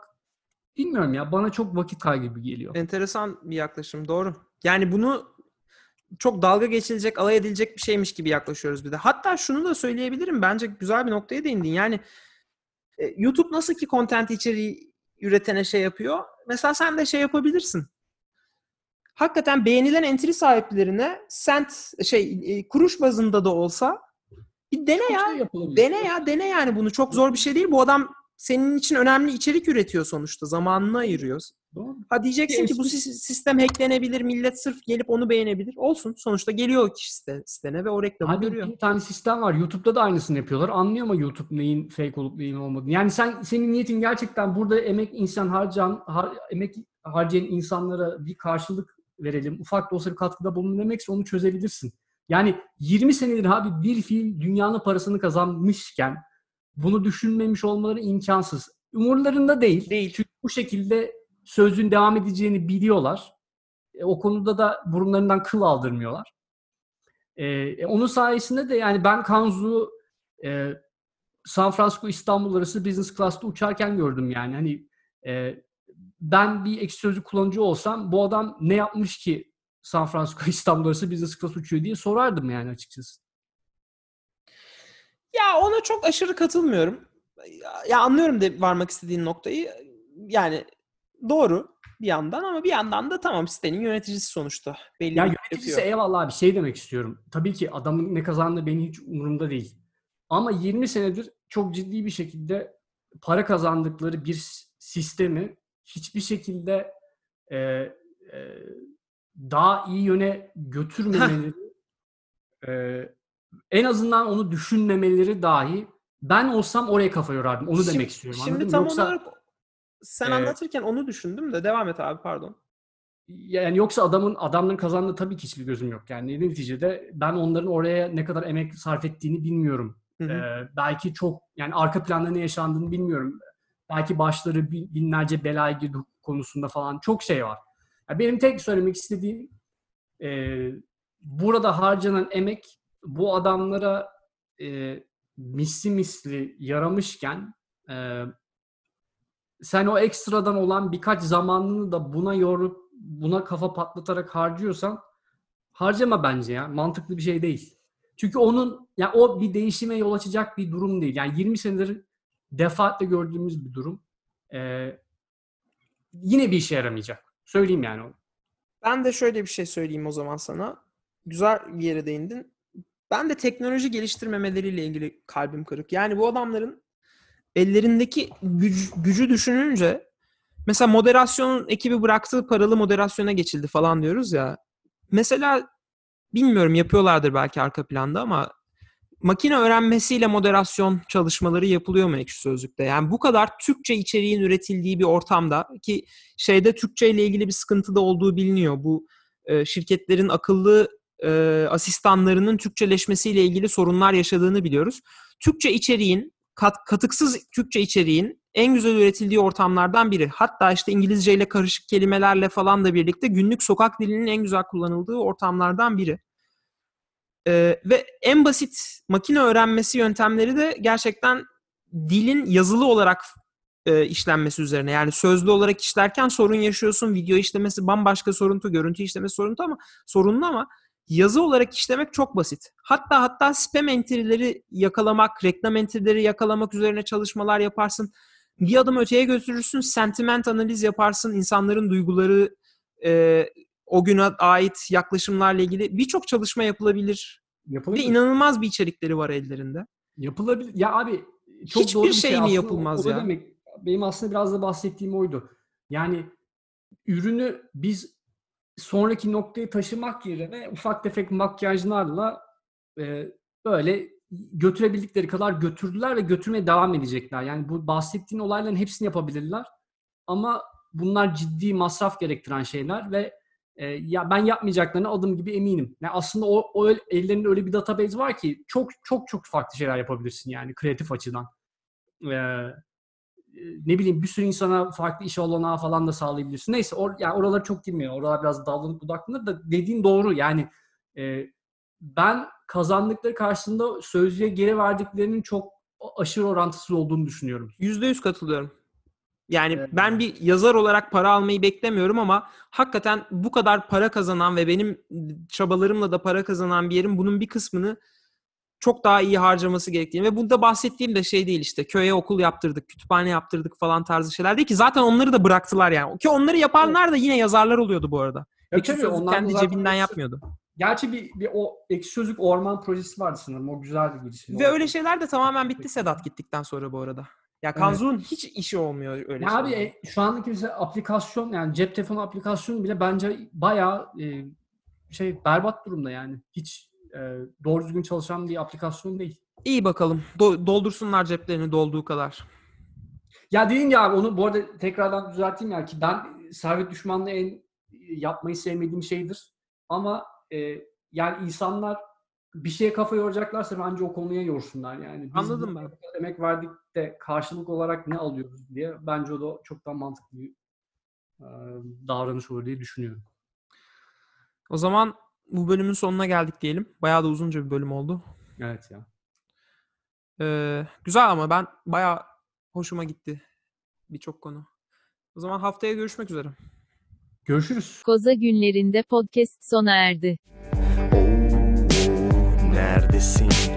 bilmiyorum ya bana çok vakit kaybı geliyor. Enteresan bir yaklaşım doğru. Yani bunu çok dalga geçilecek, alay edilecek bir şeymiş gibi yaklaşıyoruz bir de. Hatta şunu da söyleyebilirim. Bence güzel bir noktaya değindin. Yani e, YouTube nasıl ki content içeriği üretene şey yapıyor. Mesela sen de şey yapabilirsin. Hakikaten beğenilen entry sahiplerine sent şey e, kuruş bazında da olsa bir dene ya. Şey. Dene ya, dene yani bunu. Çok zor bir şey değil. Bu adam senin için önemli içerik üretiyor sonuçta. Zamanını ayırıyor. Doğru. Ha diyeceksin ki bu sis- sistem hacklenebilir, millet sırf gelip onu beğenebilir. Olsun. Sonuçta geliyor o kişi site- sitene ve o reklamı Abi görüyor. bir tane sistem var. YouTube'da da aynısını yapıyorlar. Anlıyor mu YouTube neyin fake olup neyin olmadığını? Yani sen senin niyetin gerçekten burada emek insan harcayan har, emek harcayan insanlara bir karşılık verelim. Ufak da olsa bir katkıda bulunun demekse onu çözebilirsin. Yani 20 senedir abi bir fiil dünyanın parasını kazanmışken bunu düşünmemiş olmaları imkansız. Umurlarında değil. Değil. Çünkü bu şekilde sözün devam edeceğini biliyorlar. E, o konuda da burunlarından kıl aldırmıyorlar. E, onun sayesinde de yani ben Kanzu e, San Francisco İstanbul arası business class'ta uçarken gördüm yani. Hani e, ben bir ekşi sözlük kullanıcı olsam bu adam ne yapmış ki San Francisco İstanbul arası business class uçuyor diye sorardım yani açıkçası. Ya ona çok aşırı katılmıyorum. Ya, ya anlıyorum de varmak istediğin noktayı. Yani doğru bir yandan ama bir yandan da tamam sitenin yöneticisi sonuçta. Belli Ya bir yöneticisi yapıyor. eyvallah abi şey demek istiyorum. Tabii ki adamın ne kazandığı benim hiç umurumda değil. Ama 20 senedir çok ciddi bir şekilde para kazandıkları bir sistemi hiçbir şekilde e, e, daha iyi yöne götürmemeleri e, en azından onu düşünmemeleri dahi ben olsam oraya kafa yorardım. Onu Şimdi- demek istiyorum. Şimdi tam Yoksa, olarak sen e, anlatırken onu düşündüm de devam et abi pardon. yani yoksa adamın adamların kazandığı tabii ki hiçbir gözüm yok. Yani neticede ben onların oraya ne kadar emek sarf ettiğini bilmiyorum. Hı hı. Ee, belki çok yani arka planda ne yaşandığını bilmiyorum. Belki başları bin- binlerce belaya girdi konusunda falan çok şey var. Ya benim tek söylemek istediğim e, burada harcanan emek bu adamlara e, misli misli yaramışken e, sen o ekstradan olan birkaç zamanını da buna yorup buna kafa patlatarak harcıyorsan harcama bence ya. Mantıklı bir şey değil. Çünkü onun ya o bir değişime yol açacak bir durum değil. Yani 20 senedir defaatle gördüğümüz bir durum. Ee, yine bir işe yaramayacak. Söyleyeyim yani onu. Ben de şöyle bir şey söyleyeyim o zaman sana. Güzel bir yere değindin. Ben de teknoloji geliştirmemeleriyle ilgili kalbim kırık. Yani bu adamların ellerindeki güc- gücü düşününce mesela moderasyon ekibi bıraktığı paralı moderasyona geçildi falan diyoruz ya. Mesela bilmiyorum yapıyorlardır belki arka planda ama makine öğrenmesiyle moderasyon çalışmaları yapılıyor mu Ekşi Sözlük'te? Yani bu kadar Türkçe içeriğin üretildiği bir ortamda ki şeyde Türkçe ile ilgili bir sıkıntı da olduğu biliniyor. Bu e, şirketlerin akıllı e, asistanlarının Türkçeleşmesiyle ilgili sorunlar yaşadığını biliyoruz. Türkçe içeriğin, kat, katıksız Türkçe içeriğin en güzel üretildiği ortamlardan biri. Hatta işte İngilizce ile karışık kelimelerle falan da birlikte günlük sokak dilinin en güzel kullanıldığı ortamlardan biri. Ee, ve en basit makine öğrenmesi yöntemleri de gerçekten dilin yazılı olarak e, işlenmesi üzerine. Yani sözlü olarak işlerken sorun yaşıyorsun. Video işlemesi bambaşka soruntu, görüntü işlemesi soruntu ama sorunlu ama yazı olarak işlemek çok basit. Hatta hatta spam entry'leri yakalamak, reklam entry'leri yakalamak üzerine çalışmalar yaparsın. Bir adım öteye götürürsün, sentiment analiz yaparsın, insanların duyguları, e, o güne ait yaklaşımlarla ilgili birçok çalışma yapılabilir Yapılabilir. de inanılmaz bir içerikleri var ellerinde. Yapılabilir. Ya abi çok Hiçbir doğru bir şey şey mi yapılmaz o, o ya? Demek, benim aslında biraz da bahsettiğim oydu. Yani ürünü biz sonraki noktaya taşımak yerine ufak tefek makyajlarla e, böyle götürebildikleri kadar götürdüler ve götürmeye devam edecekler. Yani bu bahsettiğin olayların hepsini yapabilirler. Ama bunlar ciddi masraf gerektiren şeyler ve e, ya ben yapmayacaklarına adım gibi eminim. Yani aslında o, o el- ellerinde öyle bir database var ki çok çok çok farklı şeyler yapabilirsin yani kreatif açıdan. Ee, ne bileyim bir sürü insana farklı iş olanağı falan da sağlayabilirsin. Neyse or, yani oralara çok girmiyor. Oralar biraz dallanıp budaklanır da dediğin doğru. Yani e, ben kazandıkları karşısında sözlüğe geri verdiklerinin çok aşırı orantısız olduğunu düşünüyorum. Yüzde yüz katılıyorum. Yani Evet. ben bir yazar olarak para almayı beklemiyorum ama hakikaten bu kadar para kazanan ve benim çabalarımla da para kazanan bir yerin bunun bir kısmını çok daha iyi harcaması gerektiğini ve bunda bahsettiğim de şey değil işte köye okul yaptırdık, kütüphane yaptırdık falan tarzı şeyler değil ki zaten onları da bıraktılar yani. Ki onları yapanlar da yine yazarlar oluyordu bu arada. Ya Ekşi tabii, onlar kendi cebinden ekşi- yapmıyordu. Gerçi bir, bir o ekşi sözlük orman projesi vardı sanırım. O güzel bir girişim. Ve öyle şeyler de tamamen bitti Sedat gittikten sonra bu arada. Ya Kanzu'nun hiç işi olmuyor öyle Ya abi e, şu andaki mesela aplikasyon yani cep telefonu aplikasyonu bile bence bayağı e, şey berbat durumda yani. Hiç doğru düzgün çalışan bir aplikasyon değil. İyi bakalım. Do- doldursunlar ceplerini dolduğu kadar. Ya dediğim ya onu bu arada tekrardan düzelteyim ya ki ben servet düşmanlığı en yapmayı sevmediğim şeydir. Ama e, yani insanlar bir şeye kafa yoracaklarsa bence o konuya yorsunlar yani. Biz Anladım ben. Emek verdik de karşılık olarak ne alıyoruz diye bence o da çok daha mantıklı bir e, davranış olur diye düşünüyorum. O zaman bu bölümün sonuna geldik diyelim. Bayağı da uzunca bir bölüm oldu. Evet ya. Ee, güzel ama ben bayağı hoşuma gitti birçok konu. O zaman haftaya görüşmek üzere. Görüşürüz. Koza günlerinde podcast sona erdi. Oo, neredesin?